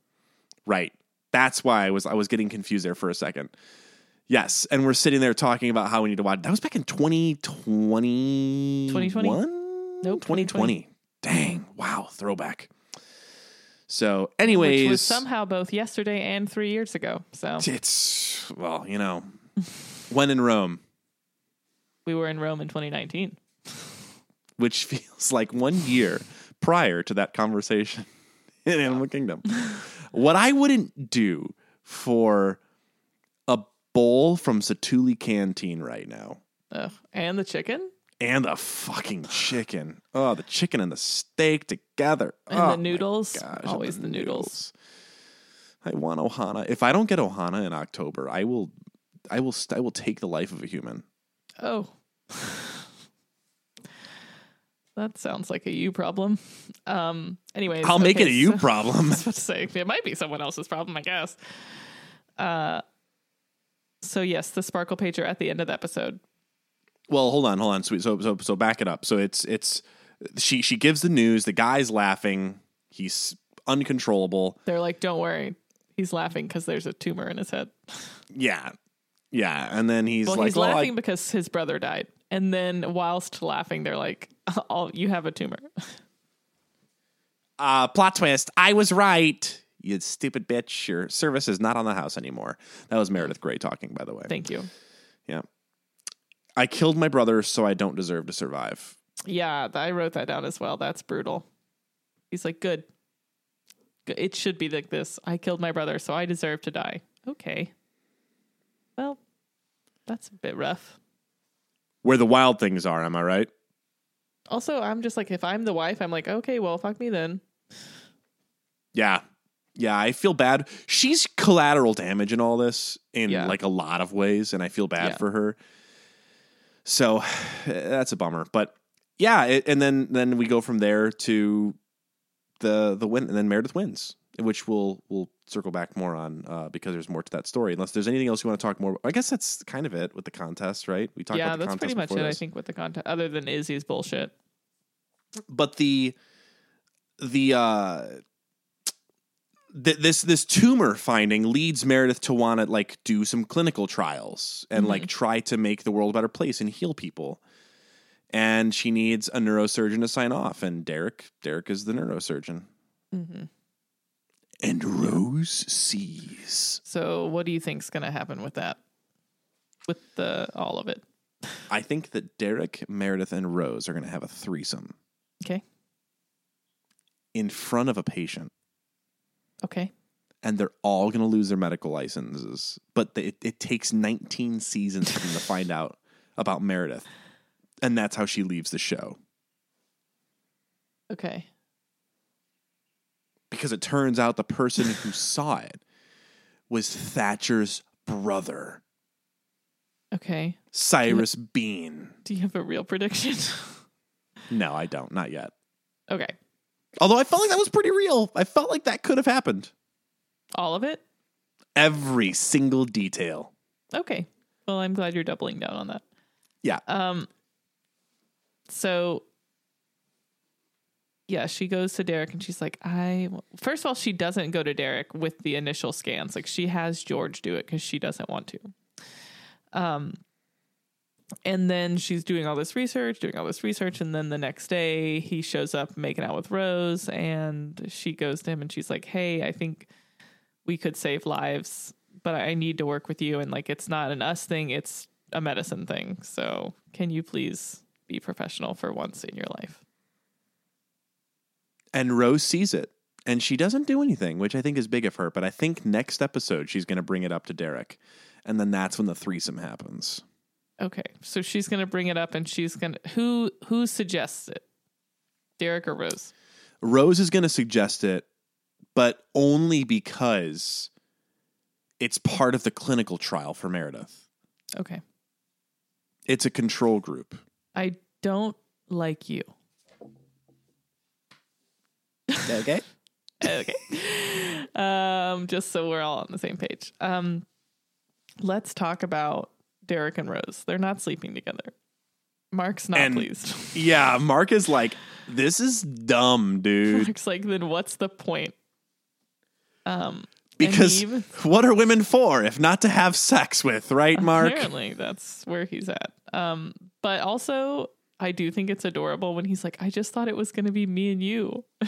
Right. That's why I was I was getting confused there for a second. Yes, and we're sitting there talking about how we need to watch. That was back in 2020. 2020. Nope, 2020. Dang. Wow. Throwback. So, Which anyways, was somehow both yesterday and three years ago. So it's, well, you know, when in Rome, we were in Rome in 2019. which feels like one year prior to that conversation in Animal Kingdom. What I wouldn't do for a bowl from Satu'li Canteen right now Ugh. And the chicken and the fucking chicken. Oh, the chicken and the steak together. and Oh, the noodles. gosh, Always the noodles. I want Ohana. If I don't get Ohana in October, I will, I will, st- I will take the life of a human. Oh. that sounds like a you problem. Um anyways. I'll make it a you so- problem. I was about to say it might be someone else's problem, I guess. Uh so yes, the sparkle pager at the end of the episode. Well, hold on, hold on. Sweet. So, so, so back it up. So it's it's she she gives the news. The guy's laughing. He's uncontrollable. They're like, "Don't worry, he's laughing because there's a tumor in his head." Yeah, yeah. And then he's Well, like, he's "Well, I- laughing because his brother died, and then whilst laughing, they're like, "Oh, you have a tumor." uh, plot twist. I was right. You stupid bitch. Your service is not on the house anymore." That was Meredith Grey talking, by the way. Thank you. Yeah. I killed my brother, so I don't deserve to survive. Yeah, I wrote that down as well. That's brutal. He's like, "Good. Good. It should be like this. I killed my brother, so I deserve to die." Okay. That's a bit rough. Where the wild things are, am I right? Also, I'm just like, if I'm the wife, I'm like, okay, well, fuck me then. Yeah. Yeah, I feel bad. She's collateral damage in all this in Yeah. like a lot of ways, and I feel bad Yeah. for her. So that's a bummer. But yeah, it, and then then we go from there to the the win, and then Meredith wins, which we'll we'll circle back more on uh, because there's more to that story. Unless there's anything else you want to talk more. About. I guess that's kind of it with the contest, right? We talked yeah, about the that's contest pretty much it. before I this. think with the contest, other than Izzie's bullshit. but the the uh th- this this tumor finding leads Meredith to want to like do some clinical trials and like try to make the world a better place and heal people. And she needs a neurosurgeon to sign off, and Derek Derek is the neurosurgeon. hmm And Rose sees. So, what do you think's going to happen with that? With the all of it? I think that Derek, Meredith, and Rose are going to have a threesome Okay. in front of a patient. Okay. and they're all going to lose their medical licenses. But the, it, it takes 19 seasons for them to find out about Meredith. And that's how she leaves the show. Okay. Because it turns out the person who saw it was Thatcher's brother, Okay. Cyrus Beene. Do you have a real prediction? No, I don't. Not yet. okay. Although I felt like that was pretty real. I felt like that could have happened. All of it? Every single detail. Okay. Well, I'm glad you're doubling down on that. Yeah. Um so yeah, she goes to Derek and she's like, I first of all, she doesn't go to Derek with the initial scans. Like she has George do it because she doesn't want to. Um and then she's doing all this research, doing all this research, and then the next day he shows up making out with Rose, and she goes to him and she's like, Hey, I think we could save lives, but I need to work with you. And like, it's not an us thing, it's a medicine thing. So can you please be professional for once in your life? And Rose sees it and she doesn't do anything, which I think is big of her. But I think next episode she's going to bring it up to Derek. And then that's when the threesome happens. Okay. So she's going to bring it up and she's going to, who, who suggests it? Derek or Rose? Rose is going to suggest it, but only because it's part of the clinical trial for Meredith. Okay. It's a control group. I don't like you. Okay. okay. Um, just so we're all on the same page. Um, let's talk about Derek and Rose. They're not sleeping together. Mark's not And- pleased. yeah, Mark is like, this is dumb, dude. Mark's like, then what's the point? Um, Because even- what are women for if not to have sex with, right, Mark? apparently that's where he's at. Um, but also, I do think it's adorable when he's like, I just thought it was going to be me and you.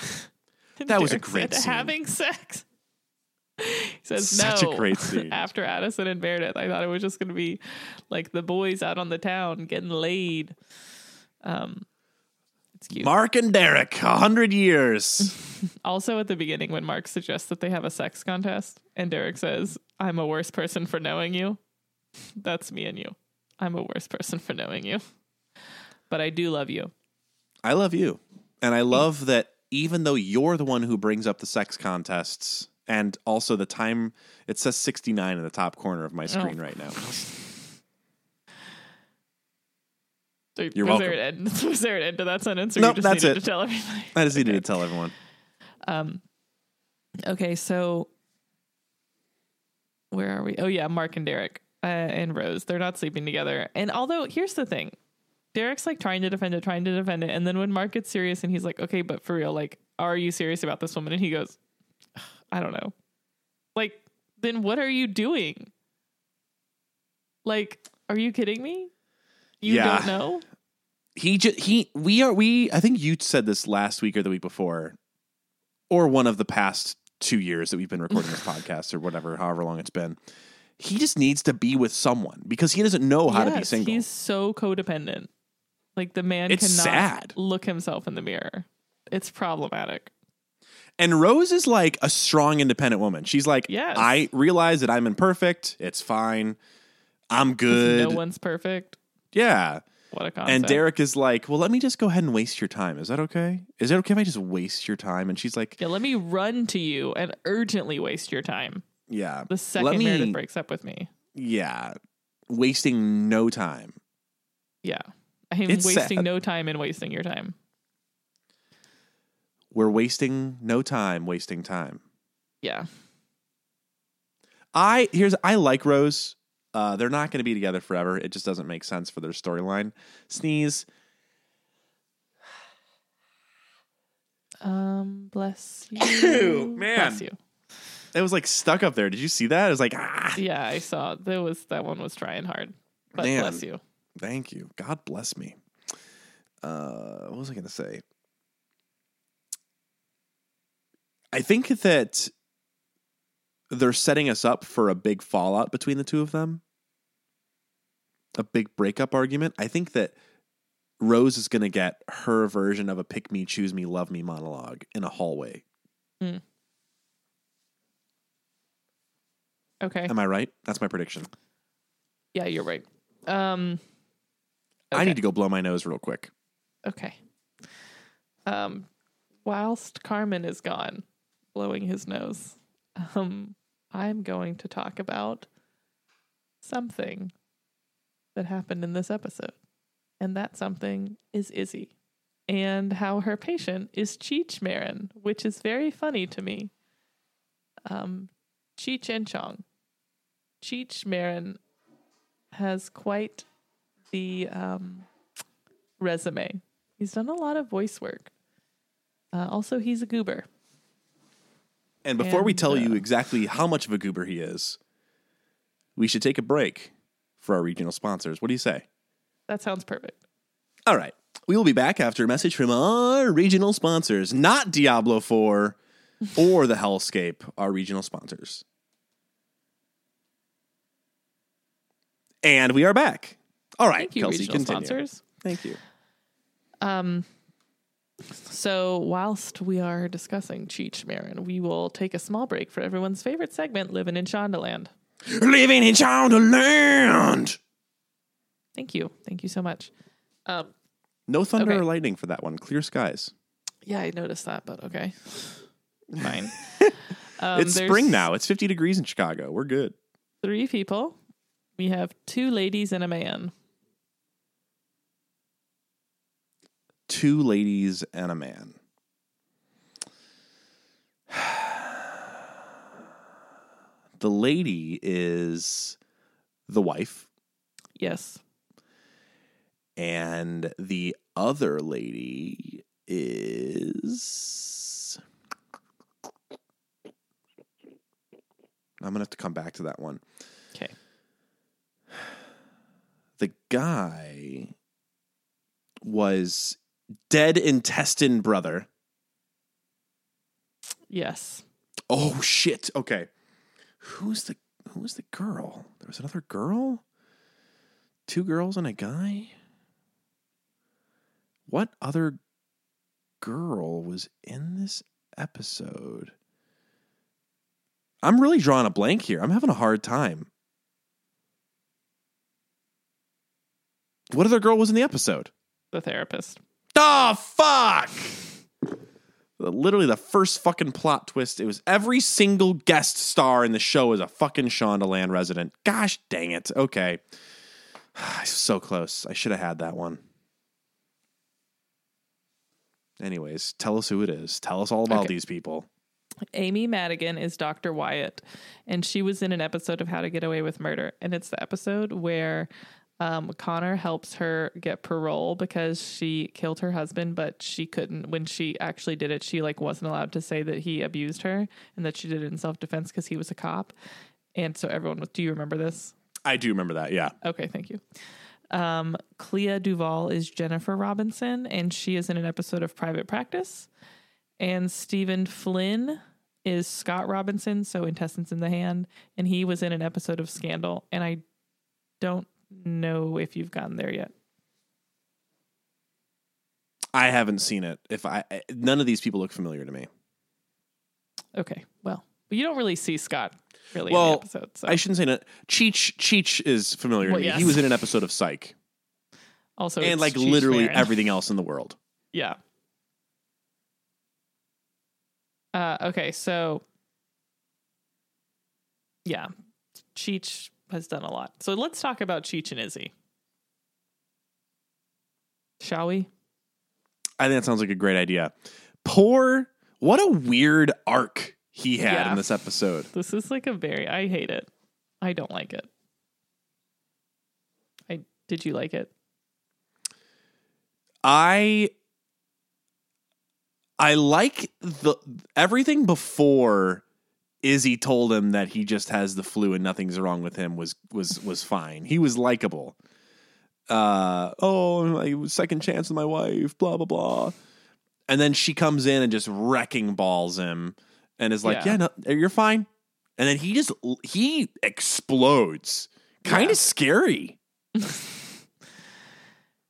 That was a great said, scene. Having sex. He says Such a no. great scene. After Addison and Meredith, I thought it was just going to be like the boys out on the town getting laid. Um, it's cute. Mark and Derek, a hundred years. also, at the beginning, when Mark suggests that they have a sex contest, and Derek says, "I'm a worse person for knowing you," that's me and you. I'm a worse person for knowing you, but I do love you. I love you. And I love that even though you're the one who brings up the sex contests and also the time it says 69 in the top corner of my screen right now. So You're was welcome. There an end, was there an end to that sentence, or Nope, you just that's needed it. to tell everybody? I just needed to tell everyone. Um, okay, so where are we? Oh yeah, Mark and Derek uh, and Rose. They're not sleeping together. And although here's the thing, Derek's like trying to defend it, trying to defend it, and then when Mark gets serious and he's like, "Okay, but for real, like, are you serious about this woman?" And he goes, "I don't know." Like, then what are you doing? Like, are you kidding me? You Yeah. don't know? He just he we are we I think you said this last week or the week before or one of the past 2 years that we've been recording this podcast or whatever however long it's been. He just needs to be with someone because he doesn't know how to be single. He's so codependent. Like the man It's cannot sad. look himself in the mirror. It's problematic. And Rose is like a strong, independent woman. She's like, Yes. I realize that I'm imperfect. It's fine. I'm good. No one's perfect. yeah. What a concept. And Derek is like, well, let me just go ahead and waste your time. Is that okay? Is it okay if I just waste your time? And she's like, Yeah, let me run to you and urgently waste your time. yeah. The second let me, Meredith breaks up with me. yeah. Wasting no time. Yeah. I'm It's wasting sad. no time in wasting your time. We're wasting no time, wasting time. Yeah. I here's I like Rose. Uh, they're not going to be together forever. It just doesn't make sense for their storyline. Sneeze. Um, bless you. Man. Bless you. It was like stuck up there. Did you see that? It was like, ah, Yeah, I saw there was that one was trying hard. But Man. bless you. Thank you. God bless me. Uh, what was I going to say? I think that they're setting us up for a big fallout between the two of them, a big breakup argument. I think that Rose is going to get her version of a pick me, choose me, love me monologue in a hallway. Okay. Am I right? That's my prediction. yeah, you're right. Um I need to go blow my nose real quick. Okay. Um, whilst Carmen is gone, blowing his nose, um, I'm going to talk about something that happened in this episode. And that something is Izzie and how her patient is Cheech Marin, which is very funny to me. Um, Cheech and Chong. Cheech Marin has quite the um, resume. He's done a lot of voice work. Uh, also, he's a goober. And before we And, tell you uh, exactly how much of a goober he is, we should take a break for our regional sponsors. What do you say? That sounds perfect. All right. We will be back after a message from our regional sponsors, not Diablo 4 or the Hellscape, our regional sponsors. And we are back. All right, Thank you, Kelcey, regional continue. sponsors. Thank you. Um, so, whilst we are discussing Cheech Marin, we will take a small break for everyone's favorite segment, Living in Shondaland. Living in Shondaland. Thank you. Thank you so much. Um, No thunder Okay. or lightning for that one. Clear skies. yeah, I noticed that, but okay. Fine. Um, it's spring now. It's 50 degrees in Chicago. We're good. Three people. We have two ladies and a man. Two ladies and a man. The lady is the wife, Yes. and the other lady is. I'm going to have to come back to that one. Okay. The guy was dead intestine brother. Yes. Oh shit. Okay. Who's the who's the girl? There was another girl? Two girls and a guy? What other girl was in this episode? I'm really drawing a blank here. I'm having a hard time. What other girl was in the episode? The therapist. Oh fuck! Literally the first fucking plot twist. It was every single guest star in the show is a fucking Shondaland resident. Gosh dang it. Okay. so close. I should have had that one. Anyways, tell us who it is. Tell us all about Okay. these people. Amy Madigan is Dr. Wyatt, and she was in an episode of How to Get Away with Murder. And it's the episode where um, Connor helps her get parole because she killed her husband, but she couldn't. When she actually did it, she like wasn't allowed to say that he abused her and that she did it in self defense because he was a cop. And so everyone was. Do you remember this? I do remember that, yeah. Okay, thank you. Um, Clea DuVall is Jennifer Robinson, and she is in an episode of Private Practice. And Stephen Flynn is Scott Robinson, so Intestines in the Hand, and he was in an episode of Scandal. And I don't know if you've gotten there yet. I haven't seen it. If I none of these people look familiar to me. Okay, well, but you don't really see Scott really in the episode. So I shouldn't say that. Cheech Cheech is familiar to me. yes. He was in an episode of Psych. also, and like Cheech literally Marin. everything else in the world. Yeah. Uh, okay, so yeah, Cheech has done a lot. So let's talk about Cheech and Izzie. Shall we? I think that sounds like a great idea. Poor, what a weird arc he had Yeah. in this episode. This is like a very I hate it. I don't like it. I did you like it? I I like the everything before Izzie told him that he just has the flu and nothing's wrong with him was was was fine. He was likable. Uh oh, second chance with my wife, blah blah blah. And then she comes in and just wrecking balls him and is like, Yeah. "Yeah, no, you're fine." And then he just he explodes. Kind Yeah. of scary.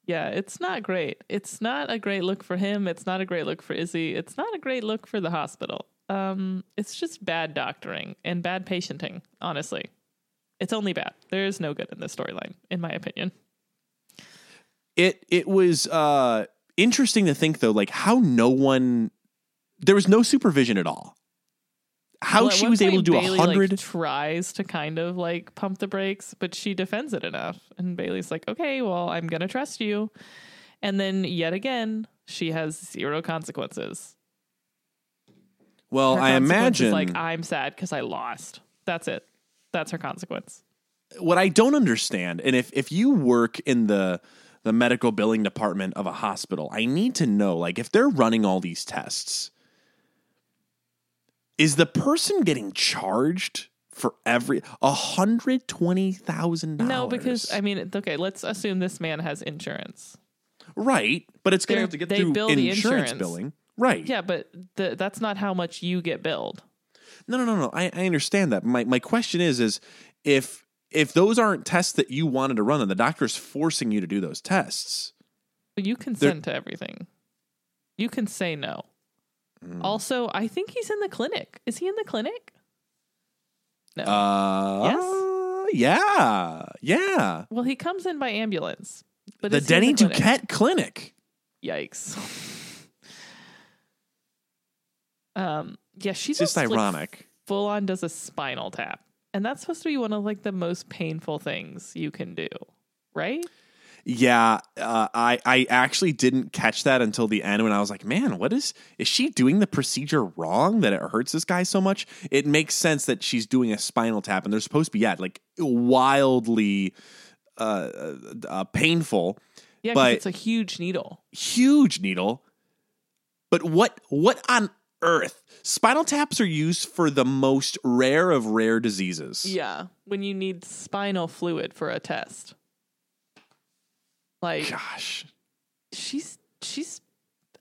Yeah, it's not great. It's not a great look for him. It's not a great look for Izzie. It's not a great look for the hospital. Um, it's just bad doctoring and bad patienting, honestly. It's only bad. There is no good in this storyline, in my opinion. it it was uh interesting to think though like how no one there was no supervision at all how Well, she was able to do a Bailey, like, hundred tries to kind of like pump the brakes, but she defends it enough. And Bailey's like, okay, well, I'm going to trust you. And then yet again, she has zero consequences. Well Her i imagine like I'm sad because I lost. That's it. That's her consequence. what i don't understand and if if you work in the the medical billing department of a hospital i need to know like if they're running all these tests is the person getting charged for every a hundred twenty thousand dollars No, because I mean, okay, let's assume this man has insurance. right but it's gonna have to get they through insurance insurance. billing right Yeah, but the, that's not how much you get billed. No, no, no, no. I, I understand that. My my question is is if if those aren't tests that you wanted to run and the doctor's forcing you to do those tests. You consent to everything. You can say no. Mm. Also, I think he's in the clinic. Is he in the clinic? No. Uh yeah. Yeah. well, he comes in by ambulance. But the is he in Denny clinic? Duquette Clinic. Yikes. um. Yeah, she's just like, ironic. full on does a spinal tap. And that's supposed to be one of like the most painful things you can do, right? Yeah, uh, I I actually didn't catch that until the end when I was like, man, what is is she doing the procedure wrong that it hurts this guy so much? It makes sense that she's doing a spinal tap and they're supposed to be yeah like wildly uh, uh, uh, painful. Yeah, But- it's a huge needle. huge needle. But what what on earth? Spinal taps are used for the most rare of rare diseases. Yeah, when you need spinal fluid for a test. Like, Gosh. she's she's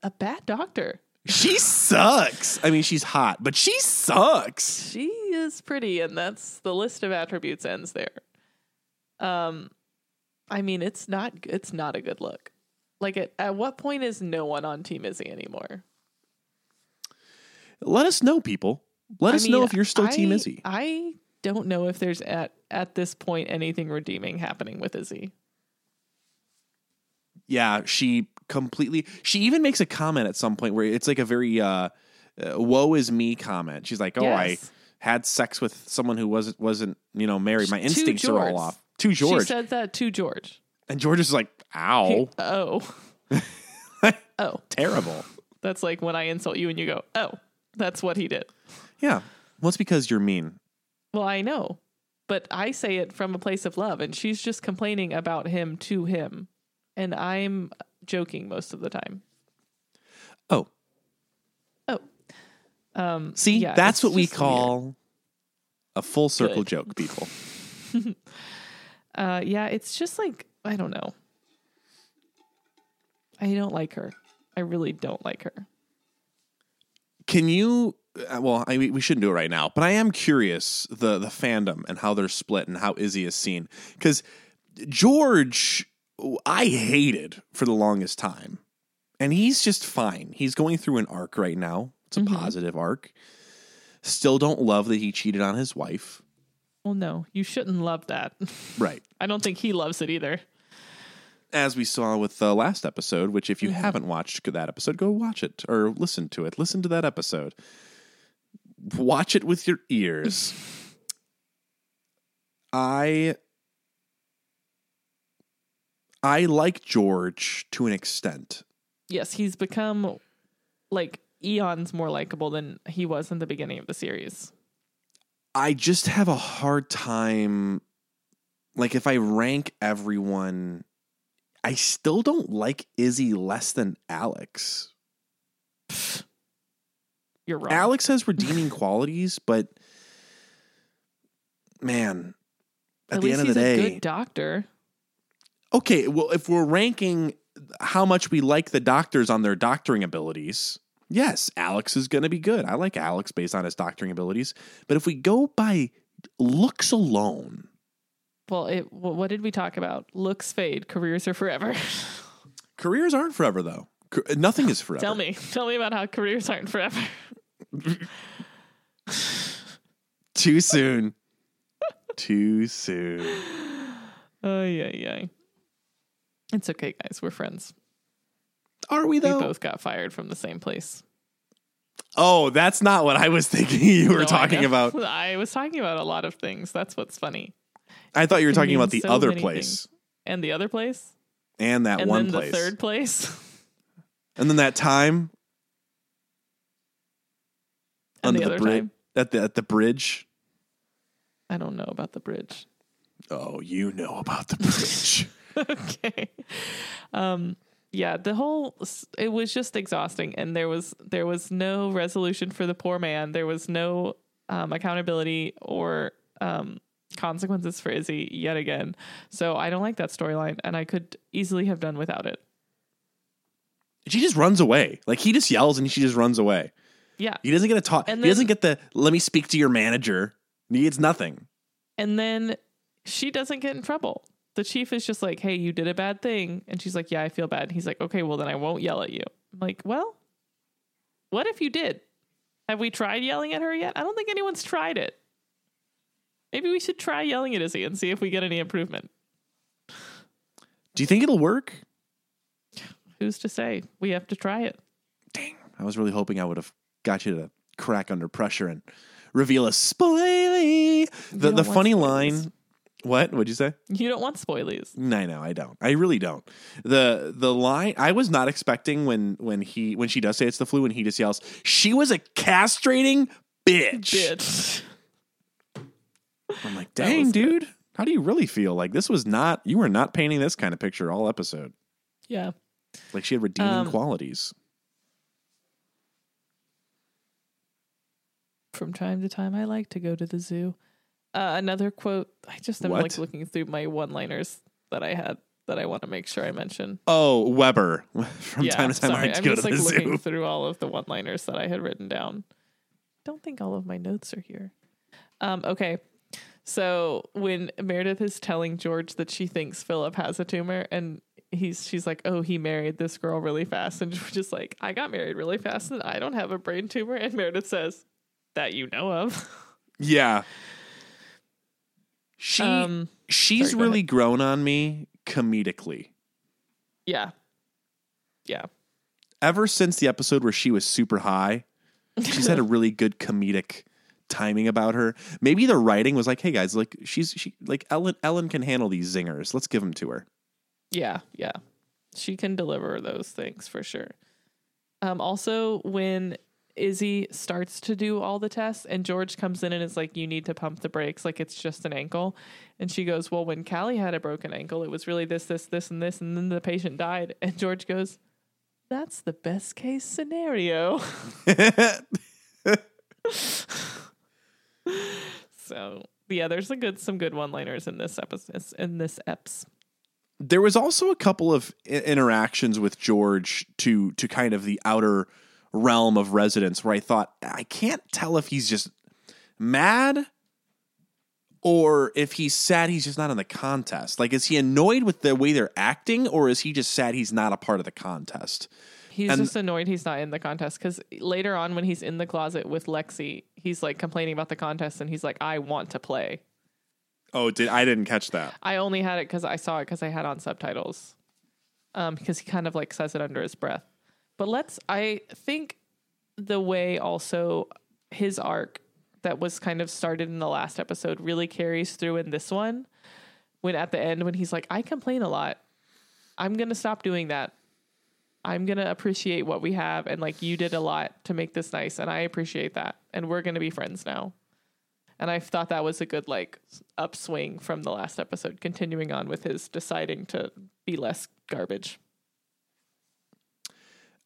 a bad doctor. She sucks. I mean, she's hot, but she sucks. She is pretty, and that's the list of attributes ends there. Um, I mean, it's not it's not a good look. Like, at at what point is no one on Team Izzie anymore? Let us know, people. Let I us know if you're still Team I- Izzie. I don't know if there's at at this point anything redeeming happening with Izzie. yeah, she completely. She even makes a comment at some point where it's like a very uh, uh, "woe is me" comment. She's like, "Oh, I had sex with someone who wasn't wasn't you know married. My instincts are all off." To George, She said that to George. and George is like, "Ow, He- oh. oh. terrible." That's like when I insult you and you go, oh, that's what he did. Yeah, well, it's because you're mean. Well, I know, but I say it from a place of love, and she's just complaining about him to him. And I'm joking most of the time. Oh, Oh. Um, see, yeah, that's what we just weird. call a full circle Good. joke, people. Uh, yeah, it's just like, I don't know. I don't like her. I really don't like her. Can you? uh, Well, I, we shouldn't do it right now, but I am curious the the fandom and how they're split and how Izzie is seen because George, I hated for the longest time, and he's just fine. He's going through an arc right now. It's a Mhm. positive arc. Still don't love that he cheated on his wife. Well, no, you shouldn't love that. Right. I don't think he loves it either. As we saw with the last episode, which if you mm-hmm. haven't watched that episode, go watch it or listen to it. Listen to that episode. Watch it with your ears. I I like George to an extent. Yes, he's become like eons more likable than he was in the beginning of the series. I just have a hard time like if I rank everyone I still don't like Izzie less than Alex. You're wrong. Alex has redeeming qualities, but man, at, At the end of the he's a day, good doctor. okay. Well, if we're ranking how much we like the doctors on their doctoring abilities, yes, Alex is going to be good. I like Alex based on his doctoring abilities, but if we go by looks alone, Well, it, wh- what did we talk about? Looks fade, careers are forever. careers aren't forever though. Nothing is forever. tell me, tell me about how careers aren't forever. Too soon. Too soon. Oh yeah, yeah. It's okay, guys. We're friends. Are we though? We both got fired from the same place. Oh, that's not what I was thinking you were No, talking know. about. I was talking about a lot of things. That's what's funny. I thought you were talking about the so other place And the other place, and that and one then place. the third place, And then that time and under the the, bridge at the at the bridge. I don't know about the bridge. Oh, you know about the bridge. okay. Um yeah, the whole it was just exhausting and there was there was no resolution for the poor man. There was no um accountability or um consequences for Izzie yet again. So I don't like that storyline and I could easily have done without it. she just runs away. Like he just yells and she just runs away. Yeah. He doesn't get to talk. He doesn't get the let me speak to your manager. He gets nothing. And then she doesn't get in trouble. The chief is just like, "Hey, you did a bad thing." And she's like, "Yeah, I feel bad." And he's like, "Okay, well then I won't yell at you." I'm like, "Well, what if you did? Have we tried yelling at her yet? I don't think anyone's tried it. Maybe we should try yelling at Izzie and see if we get any improvement. Do you think it'll work? Who's to say? We have to try it. Dang. I was really hoping I would have got you to crack under pressure and reveal a spoilie. The the funny spoilies. line. What? What'd you say? You don't want spoilies. No, no, I don't. I really don't. The the line I was not expecting when when he when she does say it's the flu and he just yells, "She was a castrating bitch." Bitch. I'm like, "Dang, was good. dude. How do you really feel? Like this was not you were not painting this kind of picture all episode. Yeah. Like she had redeeming Um, qualities." From time to time, I like to go to the zoo. Uh, another quote. I just am What? like looking through my one-liners that I had that I want to make sure I mention. Oh, Webber. From yeah, time to time, I sorry. like to I'm go just to like the looking zoo. through all of the one-liners that I had written down. Don't think all of my notes are here. Um, okay. So when Meredith is telling George that she thinks Philip has a tumor and he's she's like, Oh, he married this girl really fast. And George is like, I got married really fast and I don't have a brain tumor. And Meredith says, That you know of. Yeah. She um she's sorry, really grown on me comedically. yeah. Yeah. Ever since the episode where she was super high, she's had a really good comedic timing about her. Maybe the writing was like, "Hey guys, like she's she like Ellen Ellen can handle these zingers. Let's give them to her." Yeah, yeah. She can deliver those things for sure. Um also when Izzie starts to do all the tests and George comes in and is like, You need to pump the brakes, like it's just an ankle. And she goes, Well, when Callie had a broken ankle, it was really this, this, this, and this, and then the patient died. And George goes, That's the best case scenario. so yeah, there's a good some good one liners in this episode in this eps. there was also a couple of i- interactions with George to to kind of the outer realm of residence where I thought I can't tell if he's just mad or if he's sad he's just not in the contest. Like is he annoyed with the way they're acting or is he just sad he's not a part of the contest? He's And- just annoyed he's not in the contest because later on when he's in the closet with Lexie, he's like complaining about the contest and he's like, I want to play. Oh, did I didn't catch that. I only had it because I saw it because I had on subtitles. Um, because he kind of like says it under his breath. But let's I think the way also his arc that was kind of started in the last episode really carries through in this one. When at the end when he's like, I complain a lot. I'm gonna stop doing that. I'm gonna appreciate what we have and like you did a lot to make this nice and I appreciate that. And we're gonna be friends now. And I thought that was a good like upswing from the last episode, continuing on with his deciding to be less garbage.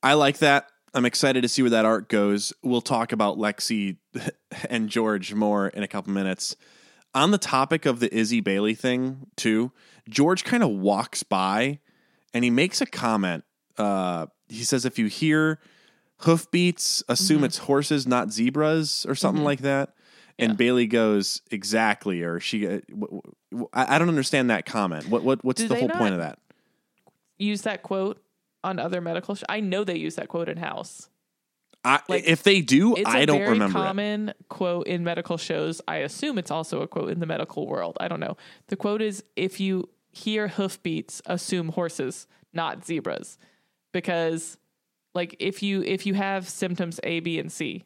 I like that. I'm excited to see where that arc goes. We'll talk about Lexie and George more in a couple minutes. On the topic of the Izzie Bailey thing, too, George kind of walks by and he makes a comment. Uh, he says, if you hear hoofbeats, assume it's horses, not zebras, or something like that. And Yeah. Bailey goes, exactly. Or she, uh, w- w- I I don't understand that comment. What, what, what's Do the whole point of that? Use that quote on other medical. Sh- I know they use that quote in House. I, like, if they do, It's I don't very remember it. common quote in medical shows. I assume it's also a quote in the medical world. I don't know. The quote is, "If you hear hoofbeats, assume horses, not zebras," because like if you if you have symptoms A, B, and C,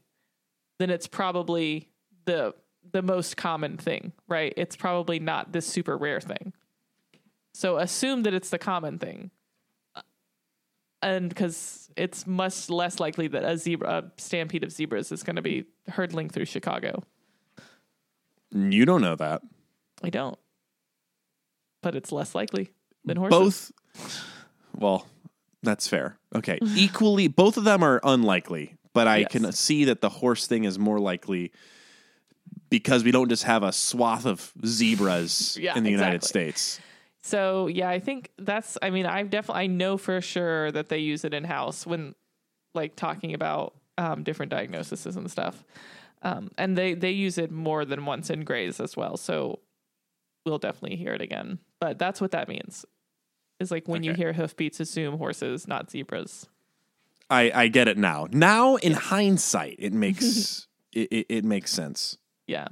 then it's probably the the most common thing, right? It's probably not this super rare thing. So assume that it's the common thing. And because it's much less likely that a zebra, a stampede of zebras is going to be hurtling through Chicago. You don't know that. I don't. But it's less likely than horses. Both. Well, that's fair. Okay. Equally, both of them are unlikely, but I Yes. can see that the horse thing is more likely because we don't just have a swath of zebras Yeah, in the United. States. So yeah, I think that's. I mean, I definitely I know for sure that they use it in house when, like, talking about um, different diagnoses and stuff, um, and they they use it more than once in Grey's as well. So we'll definitely hear it again. But that's what that means. Is like when you hear hoofbeats, assume horses, not zebras. I, I get it now. Now, in hindsight, it makes it, it, it makes sense. Yeah.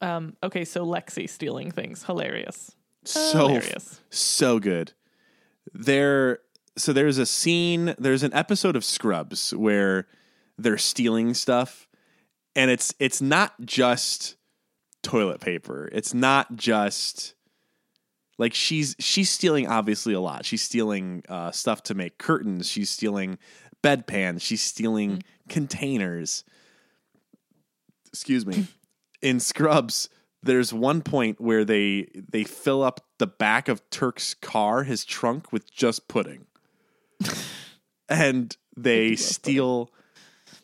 Um. Okay. So Lexie stealing things, hilarious. So hilarious. so good. There so there's a scene, there's an episode of Scrubs where they're stealing stuff and it's it's not just toilet paper. It's not just like she's she's stealing obviously a lot. She's stealing uh, stuff to make curtains. She's stealing bedpans. She's stealing containers. Excuse me. In Scrubs, there's one point where they they fill up the back of Turk's car, his trunk, with just pudding, and they steal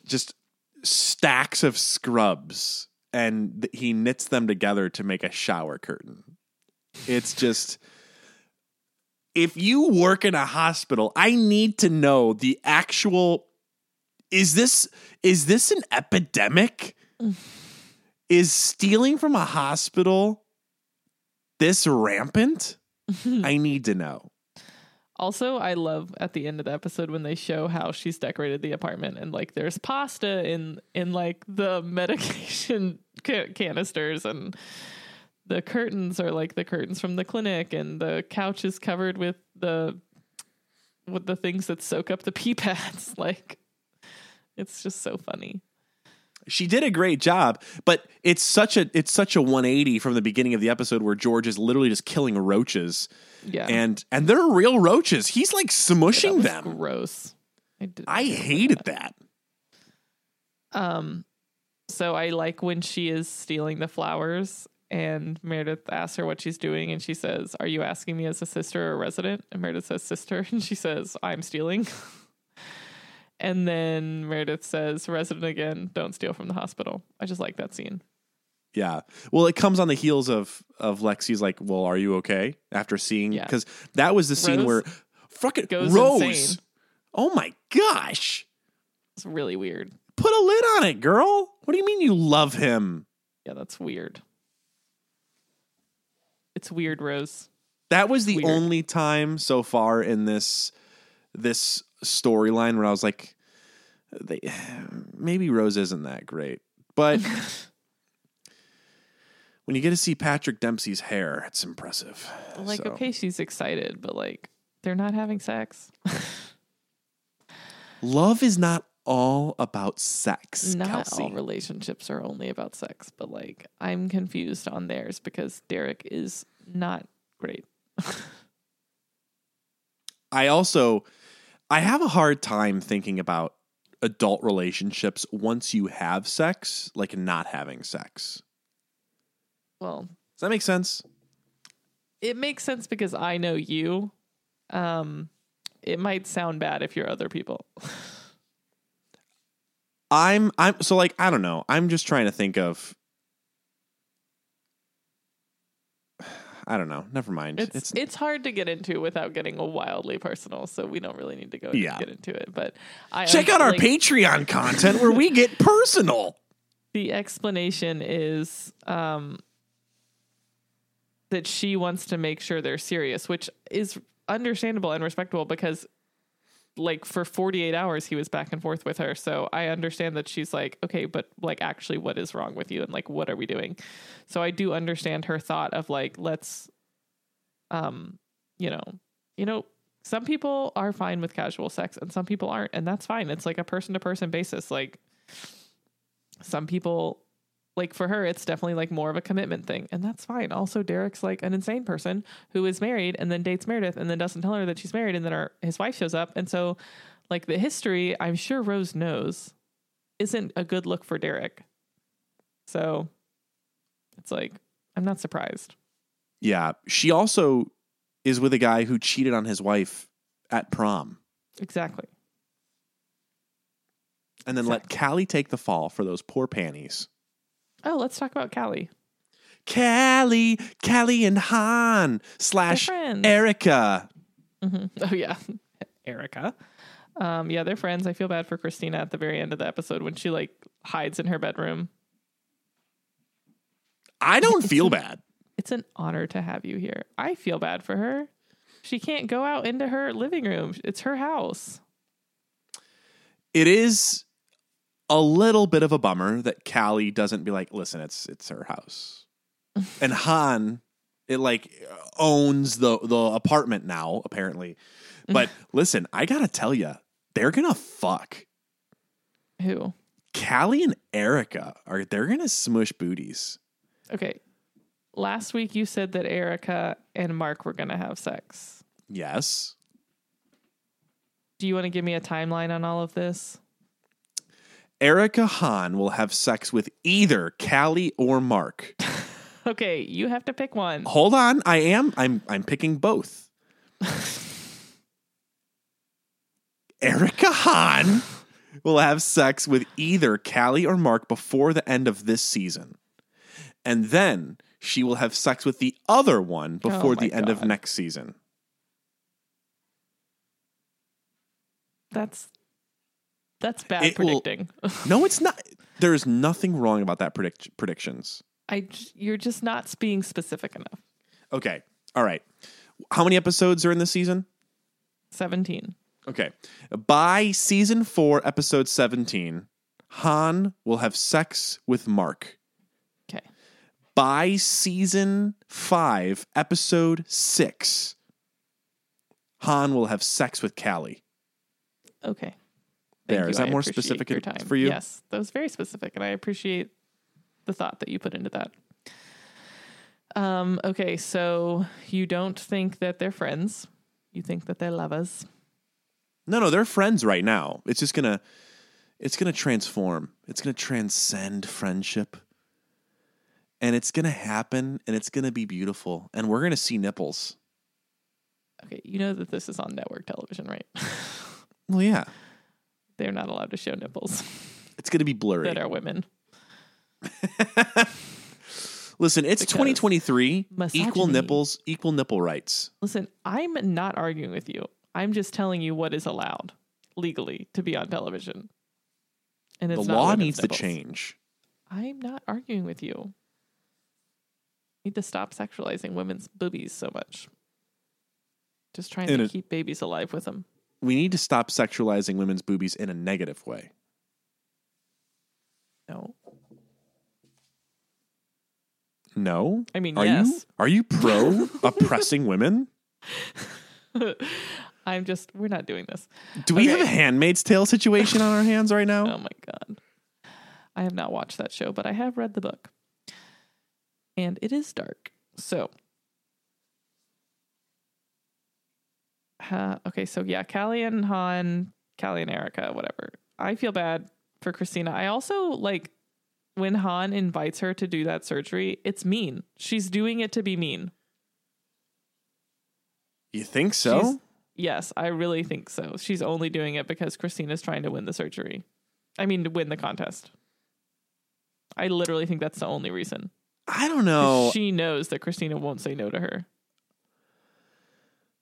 just stacks of scrubs, and th- he knits them together to make a shower curtain. It's just if you work in a hospital, I need to know the actual is this is this an epidemic? is stealing from a hospital this rampant? I need to know. Also, I love at the end of the episode when they show how she's decorated the apartment and like there's pasta in in like the medication ca- canisters and the curtains are like the curtains from the clinic and the couch is covered with the with the things that soak up the pee pads like it's just so funny. She did a great job, but it's such a it's such a 180 from the beginning of the episode where George is literally just killing roaches. Yeah. And and they're real roaches. He's like That smushing was them. Gross. I, I hated that. Um, so I like when she is stealing the flowers, and Meredith asks her what she's doing, and she says, "Are you asking me as a sister or a resident?" And Meredith says, "Sister," and she says, "I'm stealing." and then Meredith says, "Resident again. Don't steal from the hospital." I just like that scene. Yeah. Well, it comes on the heels of of Lexie's like, "Well, are you okay?" After seeing Yeah. because that was the scene Rose where fucking goes Rose. insane. Oh my gosh! It's really weird. Put a lid on it, girl. What do you mean you love him? Yeah, that's weird. It's weird, Rose. That was the Weird. only time so far in this this storyline where I was like, they, maybe Rose isn't that great, but when you get to see Patrick Dempsey's hair, it's impressive. Like, So, okay, she's excited, but like, they're not having sex. love is not all about sex, Not Kelcey. all relationships are only about sex, but like I'm confused on theirs because Derek is not great. I also I have a hard time thinking about adult relationships once you have sex, like not having sex. Well, Does that make sense? it makes sense because I know you. Um, it might sound bad if you're other people. I'm I'm so like I don't know. I'm just trying to think of I don't know. Never mind. It's it's, hard to get into without getting wildly personal, so we don't really need to go Yeah. get into it. But I check out our like, Patreon content where we get personal. the explanation is um, that she wants to make sure they're serious, which is understandable and respectable because, like, for 48 hours he was back and forth with her. So I understand that she's like, okay, but like, actually, what is wrong with you? And like, what are we doing? So I do understand her thought of like, let's, um, you know, you know, some people are fine with casual sex and some people aren't, and that's fine. It's like a person to person basis. Like, some people like for her it's definitely like more of a commitment thing. And that's fine. Also derek's like an insane person who is married and then dates meredith and then doesn't tell her that she's married and then our, his wife shows up. And so like the history i'm sure rose knows isn't a good look for derek. So it's like i'm not surprised. Yeah, she also is with a guy who cheated on his wife at prom, exactly. And then let Callie take the fall for those poor panties. Oh let's talk about callie Callie, Callie and Hahn slash friends. Erica. hmm Oh yeah, Erica. Um, yeah, they're friends. I feel bad for Cristina at the very end of the episode when she like hides in her bedroom. I don't It's feel a- bad. It's an honor to have you here. I feel bad for her. She can't go out into her living room. It's her house. It is a little bit of a bummer that Callie doesn't be like, listen, it's it's her house. and Hahn, it like owns the the apartment now, apparently. But listen, I gotta tell you, they're gonna fuck. Who? Callie and Erica are they're gonna smush booties. Okay. Last week you said that Erica and Mark were gonna have sex. Yes. Do you want to give me a timeline on all of this? Erica Hahn will have sex with either Callie or Mark. okay, you have to pick one. Hold on, I am. I'm. I'm picking both. Erica Hahn will have sex with either Callie or Mark before the end of this season, and then she will have sex with the other one before oh the end God. of next season. That's that's bad It will- predicting. No, it's not. There is nothing wrong about that predict- predictions. I you're just not being specific enough. Okay. All right. How many episodes are in this season? 17. Okay. By season four, episode 17, Hahn will have sex with Mark. Okay. By season five, episode six, Hahn will have sex with Callie. Okay. There. Is that I more specific for you? Yes, that was very specific, and I appreciate the thought that you put into that. Um, okay, so you don't think that they're friends. You think that they're lovers. No, no, they're friends right now. It's just gonna it's gonna transform. It's gonna transcend friendship. And it's gonna happen and it's gonna be beautiful. And we're gonna see nipples. Okay, you know that this is on network television, right? Well, yeah. They're not allowed to show nipples It's gonna be blurry. that are women. Listen, it's Because 2023. Equal misogyny. nipples, equal nipple rights. Listen, I'm not arguing with you. I'm just telling you what is allowed legally to be on television. And it's the not law women's needs nipples. to change. I'm not arguing with you. Need to stop sexualizing women's boobies so much. Just trying In to keep babies alive with them. We need to stop sexualizing women's boobies in a negative way. No, No? I mean Are you yes. are you pro oppressing women? I'm just. We're not doing this. Do we have a handmaid's tale situation on our hands right now? Oh my god. I have not watched that show, but I have read the book. And it is dark. So uh, okay, so yeah, Callie and Hahn, Callie and Erica, whatever. I feel bad for Cristina. I also like when Hahn invites her to do that surgery, it's mean. She's doing it to be mean. You think so? She's- Yes, I really think so. She's only doing it because Cristina's trying to win the surgery. I mean, to win the contest. I literally think that's the only reason. I don't know. She knows that Cristina won't say no to her.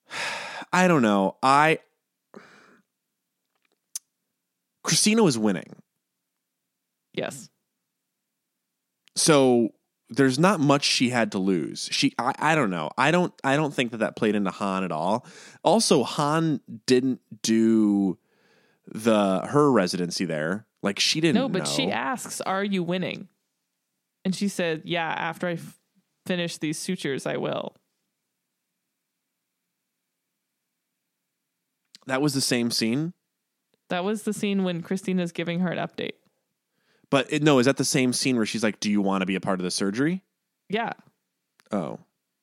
I don't know. I Cristina was winning. Yes. So there's not much she had to lose. She I, I don't know. I don't I don't think that that played into Hahn at all. Also Hahn didn't do the her residency there. Like she didn't No, but know. she asks, Are you winning? And she said, Yeah, after I f- finish these sutures, I will. That was the same scene. That was the scene when Cristina's giving her an update. But it, no, is that the same scene where she's like, "Do you want to be a part of the surgery?" Yeah. Oh,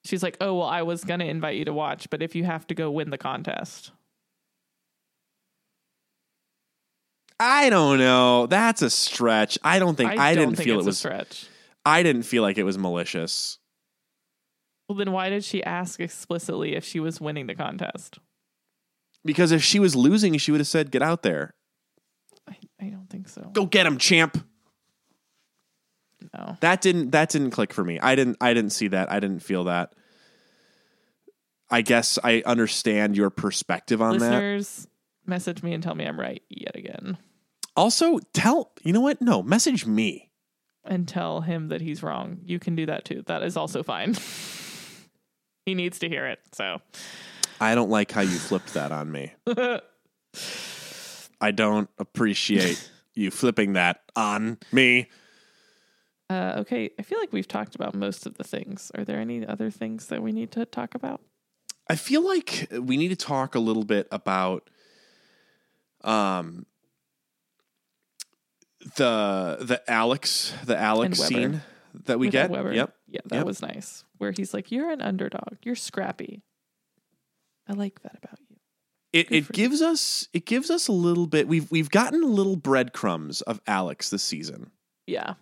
She's like, Oh, well, I was going to invite you to watch, but if you have to go win the contest. I don't know. That's a stretch. I don't think I, don't didn't think feel it a was. stretch. I didn't feel like it was malicious. Well, then why did she ask explicitly if she was winning the contest? Because if she was losing, she would have said, "Get out there, I, I don't think so. go get him, champ." No. That didn't that didn't click for me. I didn't I didn't see that. I didn't feel that. I guess I understand your perspective on that. Listeners, message me and tell me I'm right yet again. Also, tell you know what? No, message me. And tell him that he's wrong. You can do that too. That is also fine. he needs to hear it. So I don't like how you flipped that on me. I don't appreciate you flipping that on me. uh, okay, I feel like we've talked about most of the things. Are there any other things that we need to talk about? I feel like we need to talk a little bit about um the the Alex the Alex scene that we get. Webber? Yep. Yeah, that Yep. was nice. Where he's like, You're an underdog. You're scrappy. I like that about you. It it for you. gives us it gives us a little bit we've we've gotten a little breadcrumbs of Alex this season. Yeah.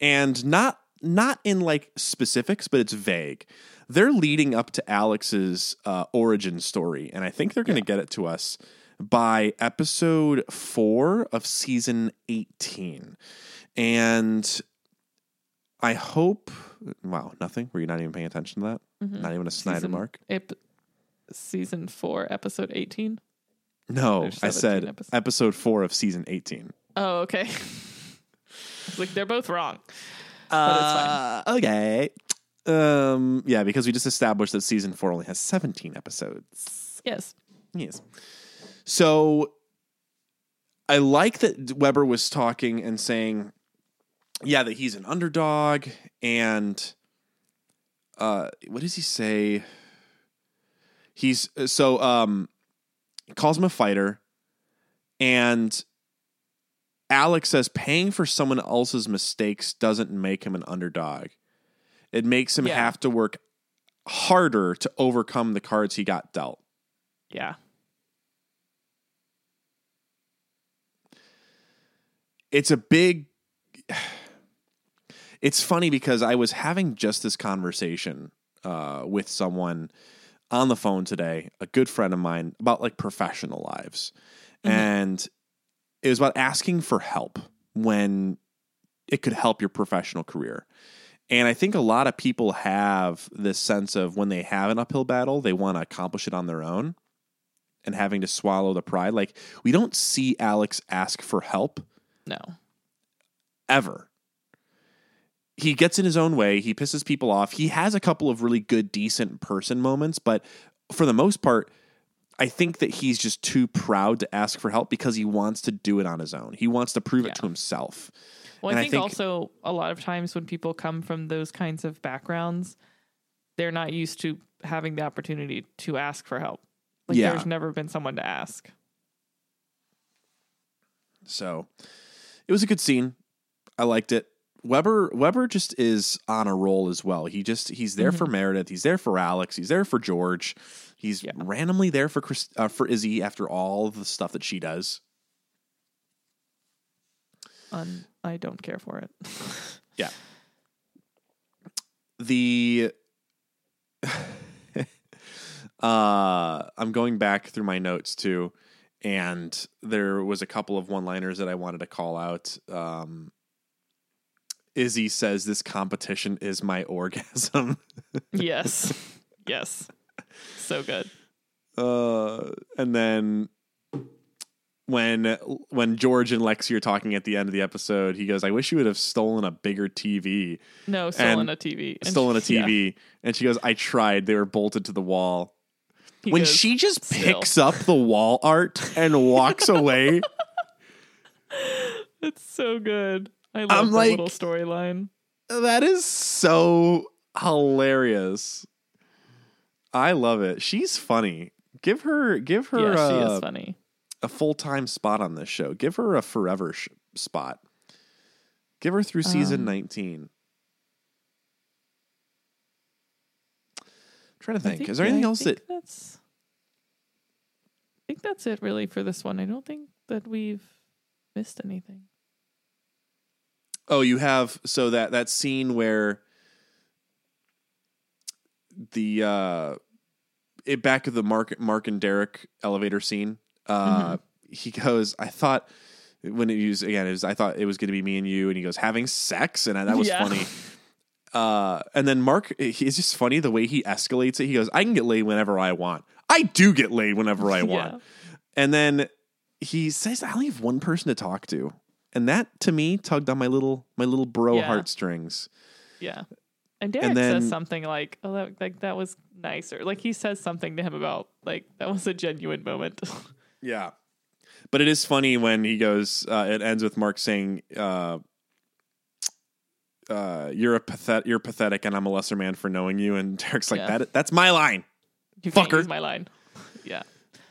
And not not in like specifics, but it's vague. They're leading up to Alex's uh, origin story, and I think they're going to get it to us by episode four of season 18. And I hope, wow, nothing. Were you not even paying attention to that? Mhm. Not even a Snyder Season- mark? Ep- season four, episode 18. No, I said episodes. episode four of season 18. Oh, okay. like they're both wrong. But it's fine. Uh, okay. Um, yeah, because we just established that season four only has 17 episodes. Yes. Yes. So I like that Webber was talking and saying, yeah, that he's an underdog. And uh, what does he say? He's so, um, calls him a fighter. And Alex says paying for someone else's mistakes doesn't make him an underdog. It makes him Yeah. have to work harder to overcome the cards he got dealt. Yeah. it's a big it's funny because i was having just this conversation uh, with someone on the phone today a good friend of mine about like professional lives mm-hmm. and it was about asking for help when it could help your professional career and i think a lot of people have this sense of when they have an uphill battle they want to accomplish it on their own and having to swallow the pride like we don't see alex ask for help No. ever. He gets in his own way. He pisses people off. He has a couple of really good, decent person moments, but for the most part, I think that he's just too proud to ask for help because he wants to do it on his own. He wants to prove Yeah. it to himself. Well, I I think, think- also a lot of times when people come from those kinds of backgrounds, they're not used to having the opportunity to ask for help. Like Yeah. there's never been someone to ask. So it was a good scene. I liked it. Webber Webber just is on a roll as well. He just he's there for Meredith. He's there for Alex. He's there for George. He's Yeah. randomly there for Chris, uh, for Izzie after all the stuff that she does. And I don't care for it. Yeah. The uh I'm going back through my notes too and there was a couple of one-liners that I wanted to call out. Um Izzie says this competition is my orgasm. yes. Yes. So good. Uh and then when when George and Lexie are talking at the end of the episode, he goes, "I wish you would have stolen a bigger TV." No, stolen And a TV. And stolen a she- yeah. TV. And she goes, I tried. They were bolted to the wall. He when goes, she just "Still." picks up the wall art and walks away, It's so good. I love I'm the like- little storyline. that is so hilarious. I love it. She's funny. Give her give her Yeah, she uh, is funny. a full-time spot on this show. Give her a forever sh- spot. Give her through season Um, 19. trying to I think. Is there anything I else think that that's I think that's it really for this one. I don't think that we've missed anything. Oh, you have so that that scene where the uh it back of the Mark Mark and Derek elevator scene. Uh he goes, I thought when it was again, it was I thought it was gonna be me and you, and he goes, having sex, and that was Yeah. funny. Uh and then Mark he's just funny the way he escalates it. He goes, I can get laid whenever I want. I do get laid whenever I want. Yeah. And then he says, I only have one person to talk to. And that to me tugged on my little my little bro Yeah. heartstrings. Yeah. And Derek then- says something like, "Oh, that, like that was nicer." Like he says something to him about like that was a genuine moment. Yeah. But it is funny when he goes, uh, it ends with Mark saying, uh, uh, you're a pathet- you're pathetic and I'm a lesser man for knowing you. And Derek's like, Yeah. that, that's my line. you Fucker. my line. Yeah.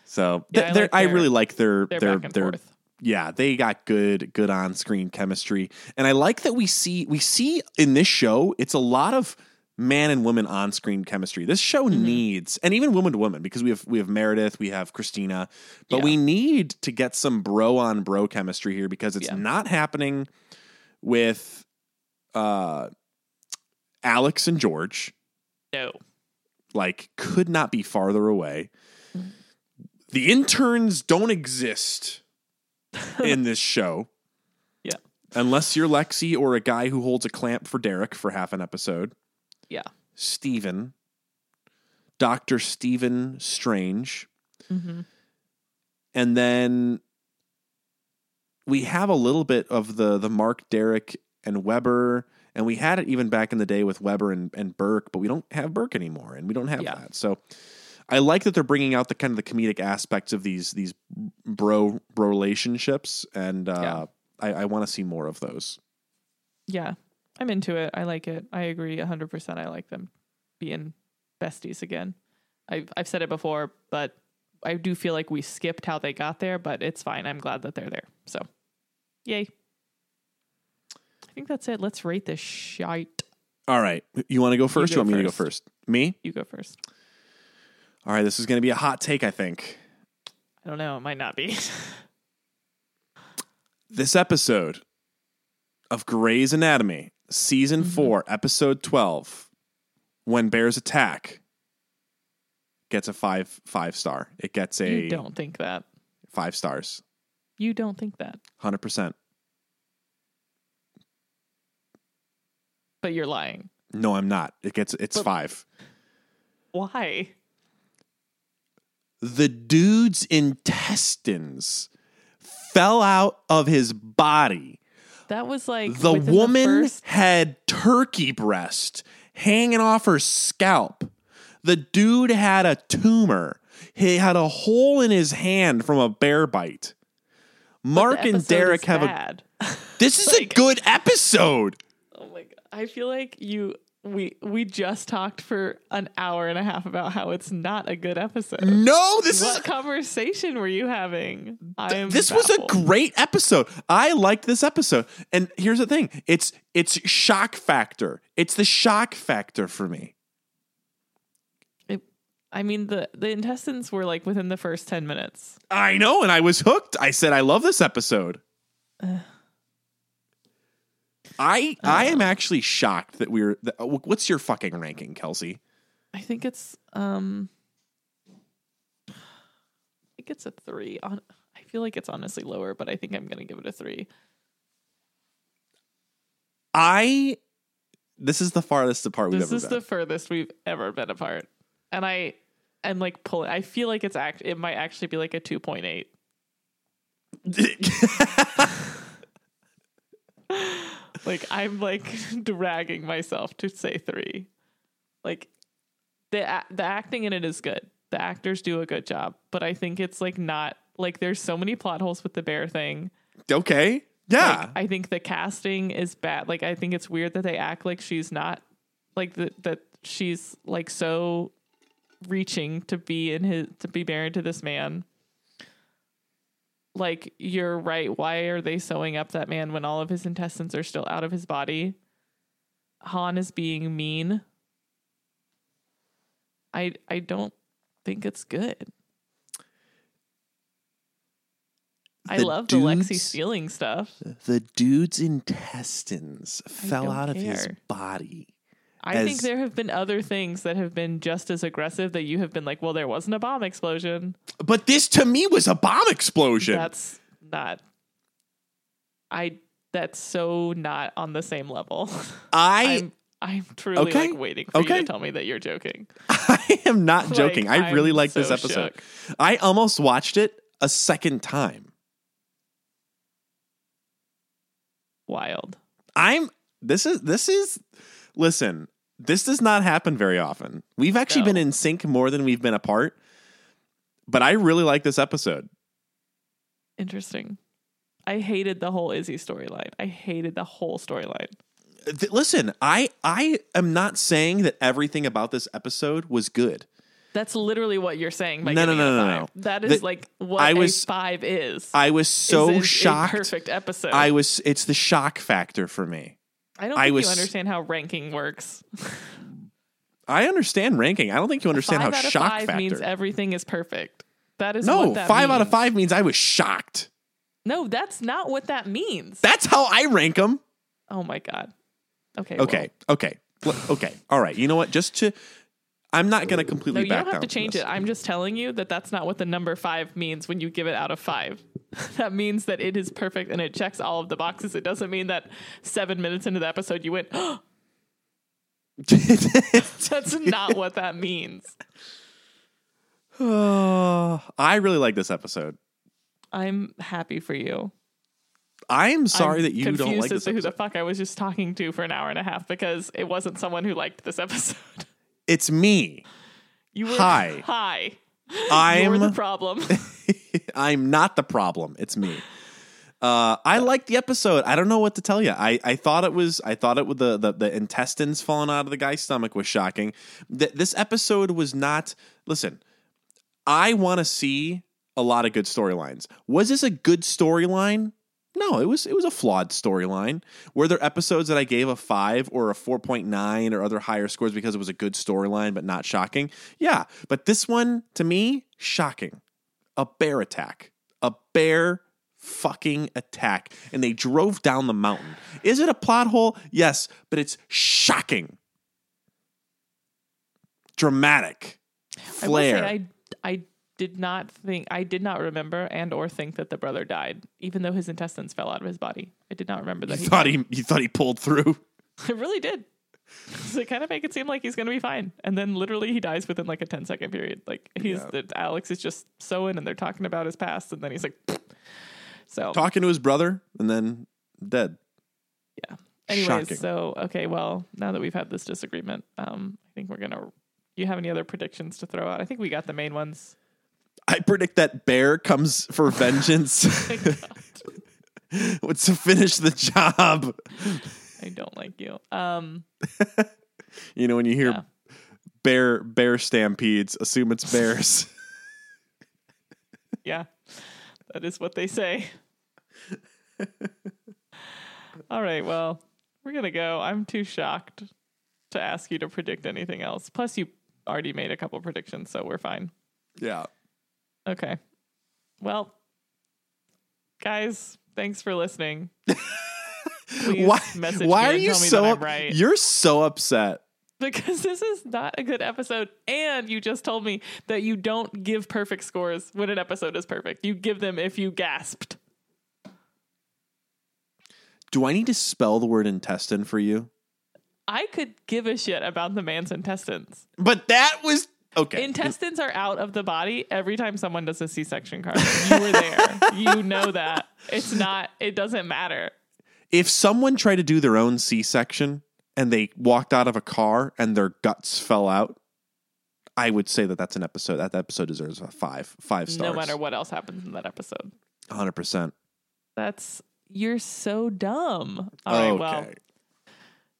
So Yeah, I like I really like their, their, their, forth. Yeah, they got good, good on screen chemistry. And I like that we see, we see in this show, it's a lot of man and woman on screen chemistry. This show Mm-hmm. needs, and even woman to woman, because we have, we have Meredith, we have Christina, but Yeah. we need to get some bro on bro chemistry here because it's Yeah. not happening with, uh, Alex and George No. like could not be farther away. The interns don't exist in this show. Yeah. Unless you're Lexie or a guy who holds a clamp for Derek for half an episode. Yeah. Steven. Dr. Stephen Strange. hmm and then we have a little bit of the the Mark Derek and Webber, and we had it even back in the day with Webber and, and Burke, but we don't have Burke anymore, and we don't have Yeah. that. So I like that they're bringing out the kind of the comedic aspects of these these bro bro relationships, and uh, Yeah. I, I want to see more of those. Yeah, I'm into it. I like it. I agree 100%. I like them being besties again. I've, I've said it before, but I do feel like we skipped how they got there, but it's fine. I'm glad that they're there. So, yay. I think that's it. Let's rate this shite. All right, you want to go first? go you want me to go first. first? Me? You go first. All right, this is going to be a hot take, I think. I don't know. It might not be. This episode of Grey's Anatomy, season Mm-hmm. four, episode 12, When Bears Attack, gets a five five star. It gets a you don't think that. five stars. You don't think that. 100%. But you're lying. No, I'm not. It gets it's But- five. Why? The dude's intestines fell out of his body. That was like The woman first- had turkey breast hanging off her scalp. The dude had a tumor. He had a hole in his hand from a bear bite. Mark and Derek have a. bad. This is a good episode. Oh my god. I feel like you we we just talked for an hour and a half about how it's not a good episode. No, this what is conversation were you having? I am this was a great episode. I liked this episode. And here's the thing. It's it's shock factor. It's the shock factor for me. It- I mean the the intestines were like within the first 10 minutes. I know, and I was hooked. I said I love this episode. I I am actually shocked that we're. That, what's your fucking ranking, Kelcey? I think it's um I think it's a 3 on I feel like it's honestly lower, but I think I'm going to give it a 3. I. This is the farthest apart we've This ever is been. the furthest we've ever been apart. And I and like pull. I feel like it's act it might actually be like a 2.8. Like I'm like dragging myself to say 3. Like the the acting in it is good. The actors do a good job, but I think it's like not like there's so many plot holes with the bear thing. okay. Yeah. Like, I think the casting is bad. Like I think it's weird that they act like she's not like that that she's like so reaching to be in his to be married to this man. Like you're right. Why are they sewing up that man when all of his intestines are still out of his body? Hahn is being mean. I I don't think it's good. I The love the Lexie stealing stuff. the dude's intestines fell out of his body. I think there have been other things that have been just as aggressive that you have been like, well, there wasn't a bomb explosion. But this to me was a bomb explosion. That's not. I. That's so not on the same level. I I'm. I'm truly Okay. like waiting for you to tell me that you're joking. I am not Like, joking. I really like this episode. shook. I almost watched it a second time. Wild. I'm this is this is listen, this does not happen very often. We've actually No. been in sync more than we've been apart. But I really like this episode. Interesting. I hated the whole Izzie storyline. I hated the whole storyline. Listen, I I am not saying that everything about this episode was good. That's literally what you're saying by No, no, no, no, no. That is The- like what I was- five is. I was so shocked. perfect episode. I was it's the shock factor for me. I don't I think was- you understand how ranking works. I understand ranking. I don't think you understand five how out of shock five factor. means everything is perfect. That is no, what that five out of five means I was shocked. No, that's not what that means. That's how I rank them. oh my god. Okay. Okay, okay, okay. All right. You know what? Just to, I'm not going to completely. No, you don't have to change it. I'm just telling you that that's not what the number five means when you give it out of five. that means that it is perfect and it checks all of the boxes. It doesn't mean that seven minutes into the episode you went, that's not what that means. Oh, I really like this episode. I'm happy for you. I'm sorry I'm that you don't like as this. to who the fuck I was just talking to for an hour and a half because it wasn't someone who liked this episode. It's me. You were Hi. Hi. You're I'm the problem. I'm not the problem. It's me. Uh, I liked the episode. I don't know what to tell you. I, I thought it was I thought it with the, the the intestines falling out of the guy's stomach was shocking. Th- this episode was not. Listen, I want to see a lot of good storylines. Was this a good storyline? No, it was it was a flawed storyline. Were there episodes that I gave a five or a four point nine or other higher scores because it was a good storyline but not shocking? Yeah, but this one to me shocking. A bear attack, a bear fucking attack, and they drove down the mountain. Is it a plot hole? Yes, but it's shocking, dramatic, flair. I I did not think I did not remember and or think that the brother died, even though his intestines fell out of his body. I did not remember that you he thought died. he you thought he pulled through. I really did. So it kind of make it seem like he's gonna be fine, and then literally he dies within like a 10 second period. Like he's Yeah. that Alex is just sewing, and they're talking about his past, and then he's like, so talking to his brother and then dead. yeah. Anyways, Shocking. so okay, well now that we've had this disagreement, um, I think we're gonna. You have any other predictions to throw out? I think we got the main ones. I predict that bear comes for vengeance. What's to finish the job? I don't like you. Um, You know, when you hear Yeah. bear bear stampedes, assume it's bears. yeah, that is what they say. All right, well, we're gonna go. I'm too shocked to ask you to predict anything else. Plus, you already made a couple predictions, so we're fine. yeah. Okay. Well, guys, thanks for listening. Why, why are you so that I'm up- right. You're so upset. because this is not a good episode and you just told me that you don't give perfect scores when an episode is perfect you give them if you gasped Do I need to spell the word intestine for you? i could give a shit about the man's intestines But that was okay. intestines are out of the body every time someone does a c-section card you were there you know that it's not it doesn't matter if someone tried to do their own C-section and they walked out of a car and their guts fell out, I would say that that's an episode. That episode deserves a five, five stars. no matter what else happens in that episode hundred percent. that's you're so dumb all right Okay. well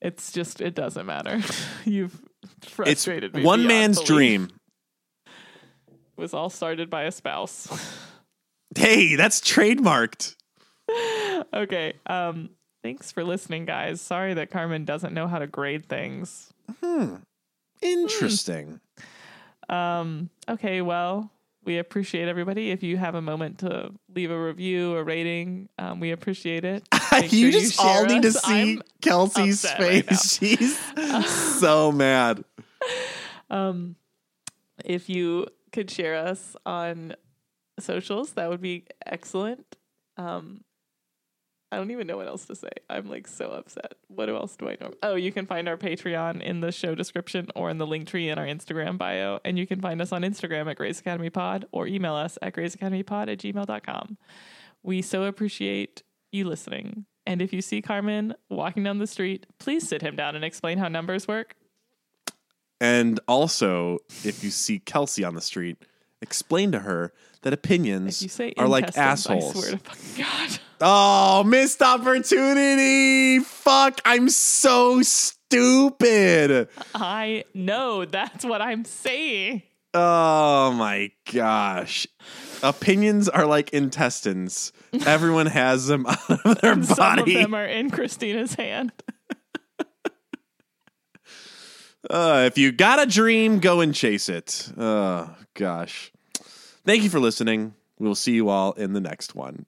it's just it doesn't matter you've it's me one man's dream. was all started by a spouse. Hey, that's trademarked. okay. Um thanks for listening guys. Sorry that Carmen doesn't know how to grade things. Hmm. Interesting. Um okay, well, we appreciate everybody if you have a moment to leave a review, a rating. Um, we appreciate it. You sure just share all need to see I'm- Kelcey's upset right face. She's so mad. um if you could share us on socials, that would be excellent. Um I don't even know what else to say. I'm like so upset. What else do I know? Oh, you can find our Patreon in the show description or in the link tree in our Instagram bio. And you can find us on Instagram at Grey's Academy Pod or email us at greysacademypod at gmail.com. We so appreciate you listening. And if you see Carmen walking down the street, please sit him down and explain how numbers work. And also, if you see Kelcey on the street, explain to her that opinions are like assholes. I swear to fucking God. Oh, missed opportunity. Fuck, I'm so stupid. I know that's what I'm saying. Oh my gosh. Opinions are like intestines. Everyone has them out of their body. Some of them are in Cristina's hand. Uh, if you got a dream, go and chase it. Oh gosh. Thank you for listening. We'll see you all in the next one.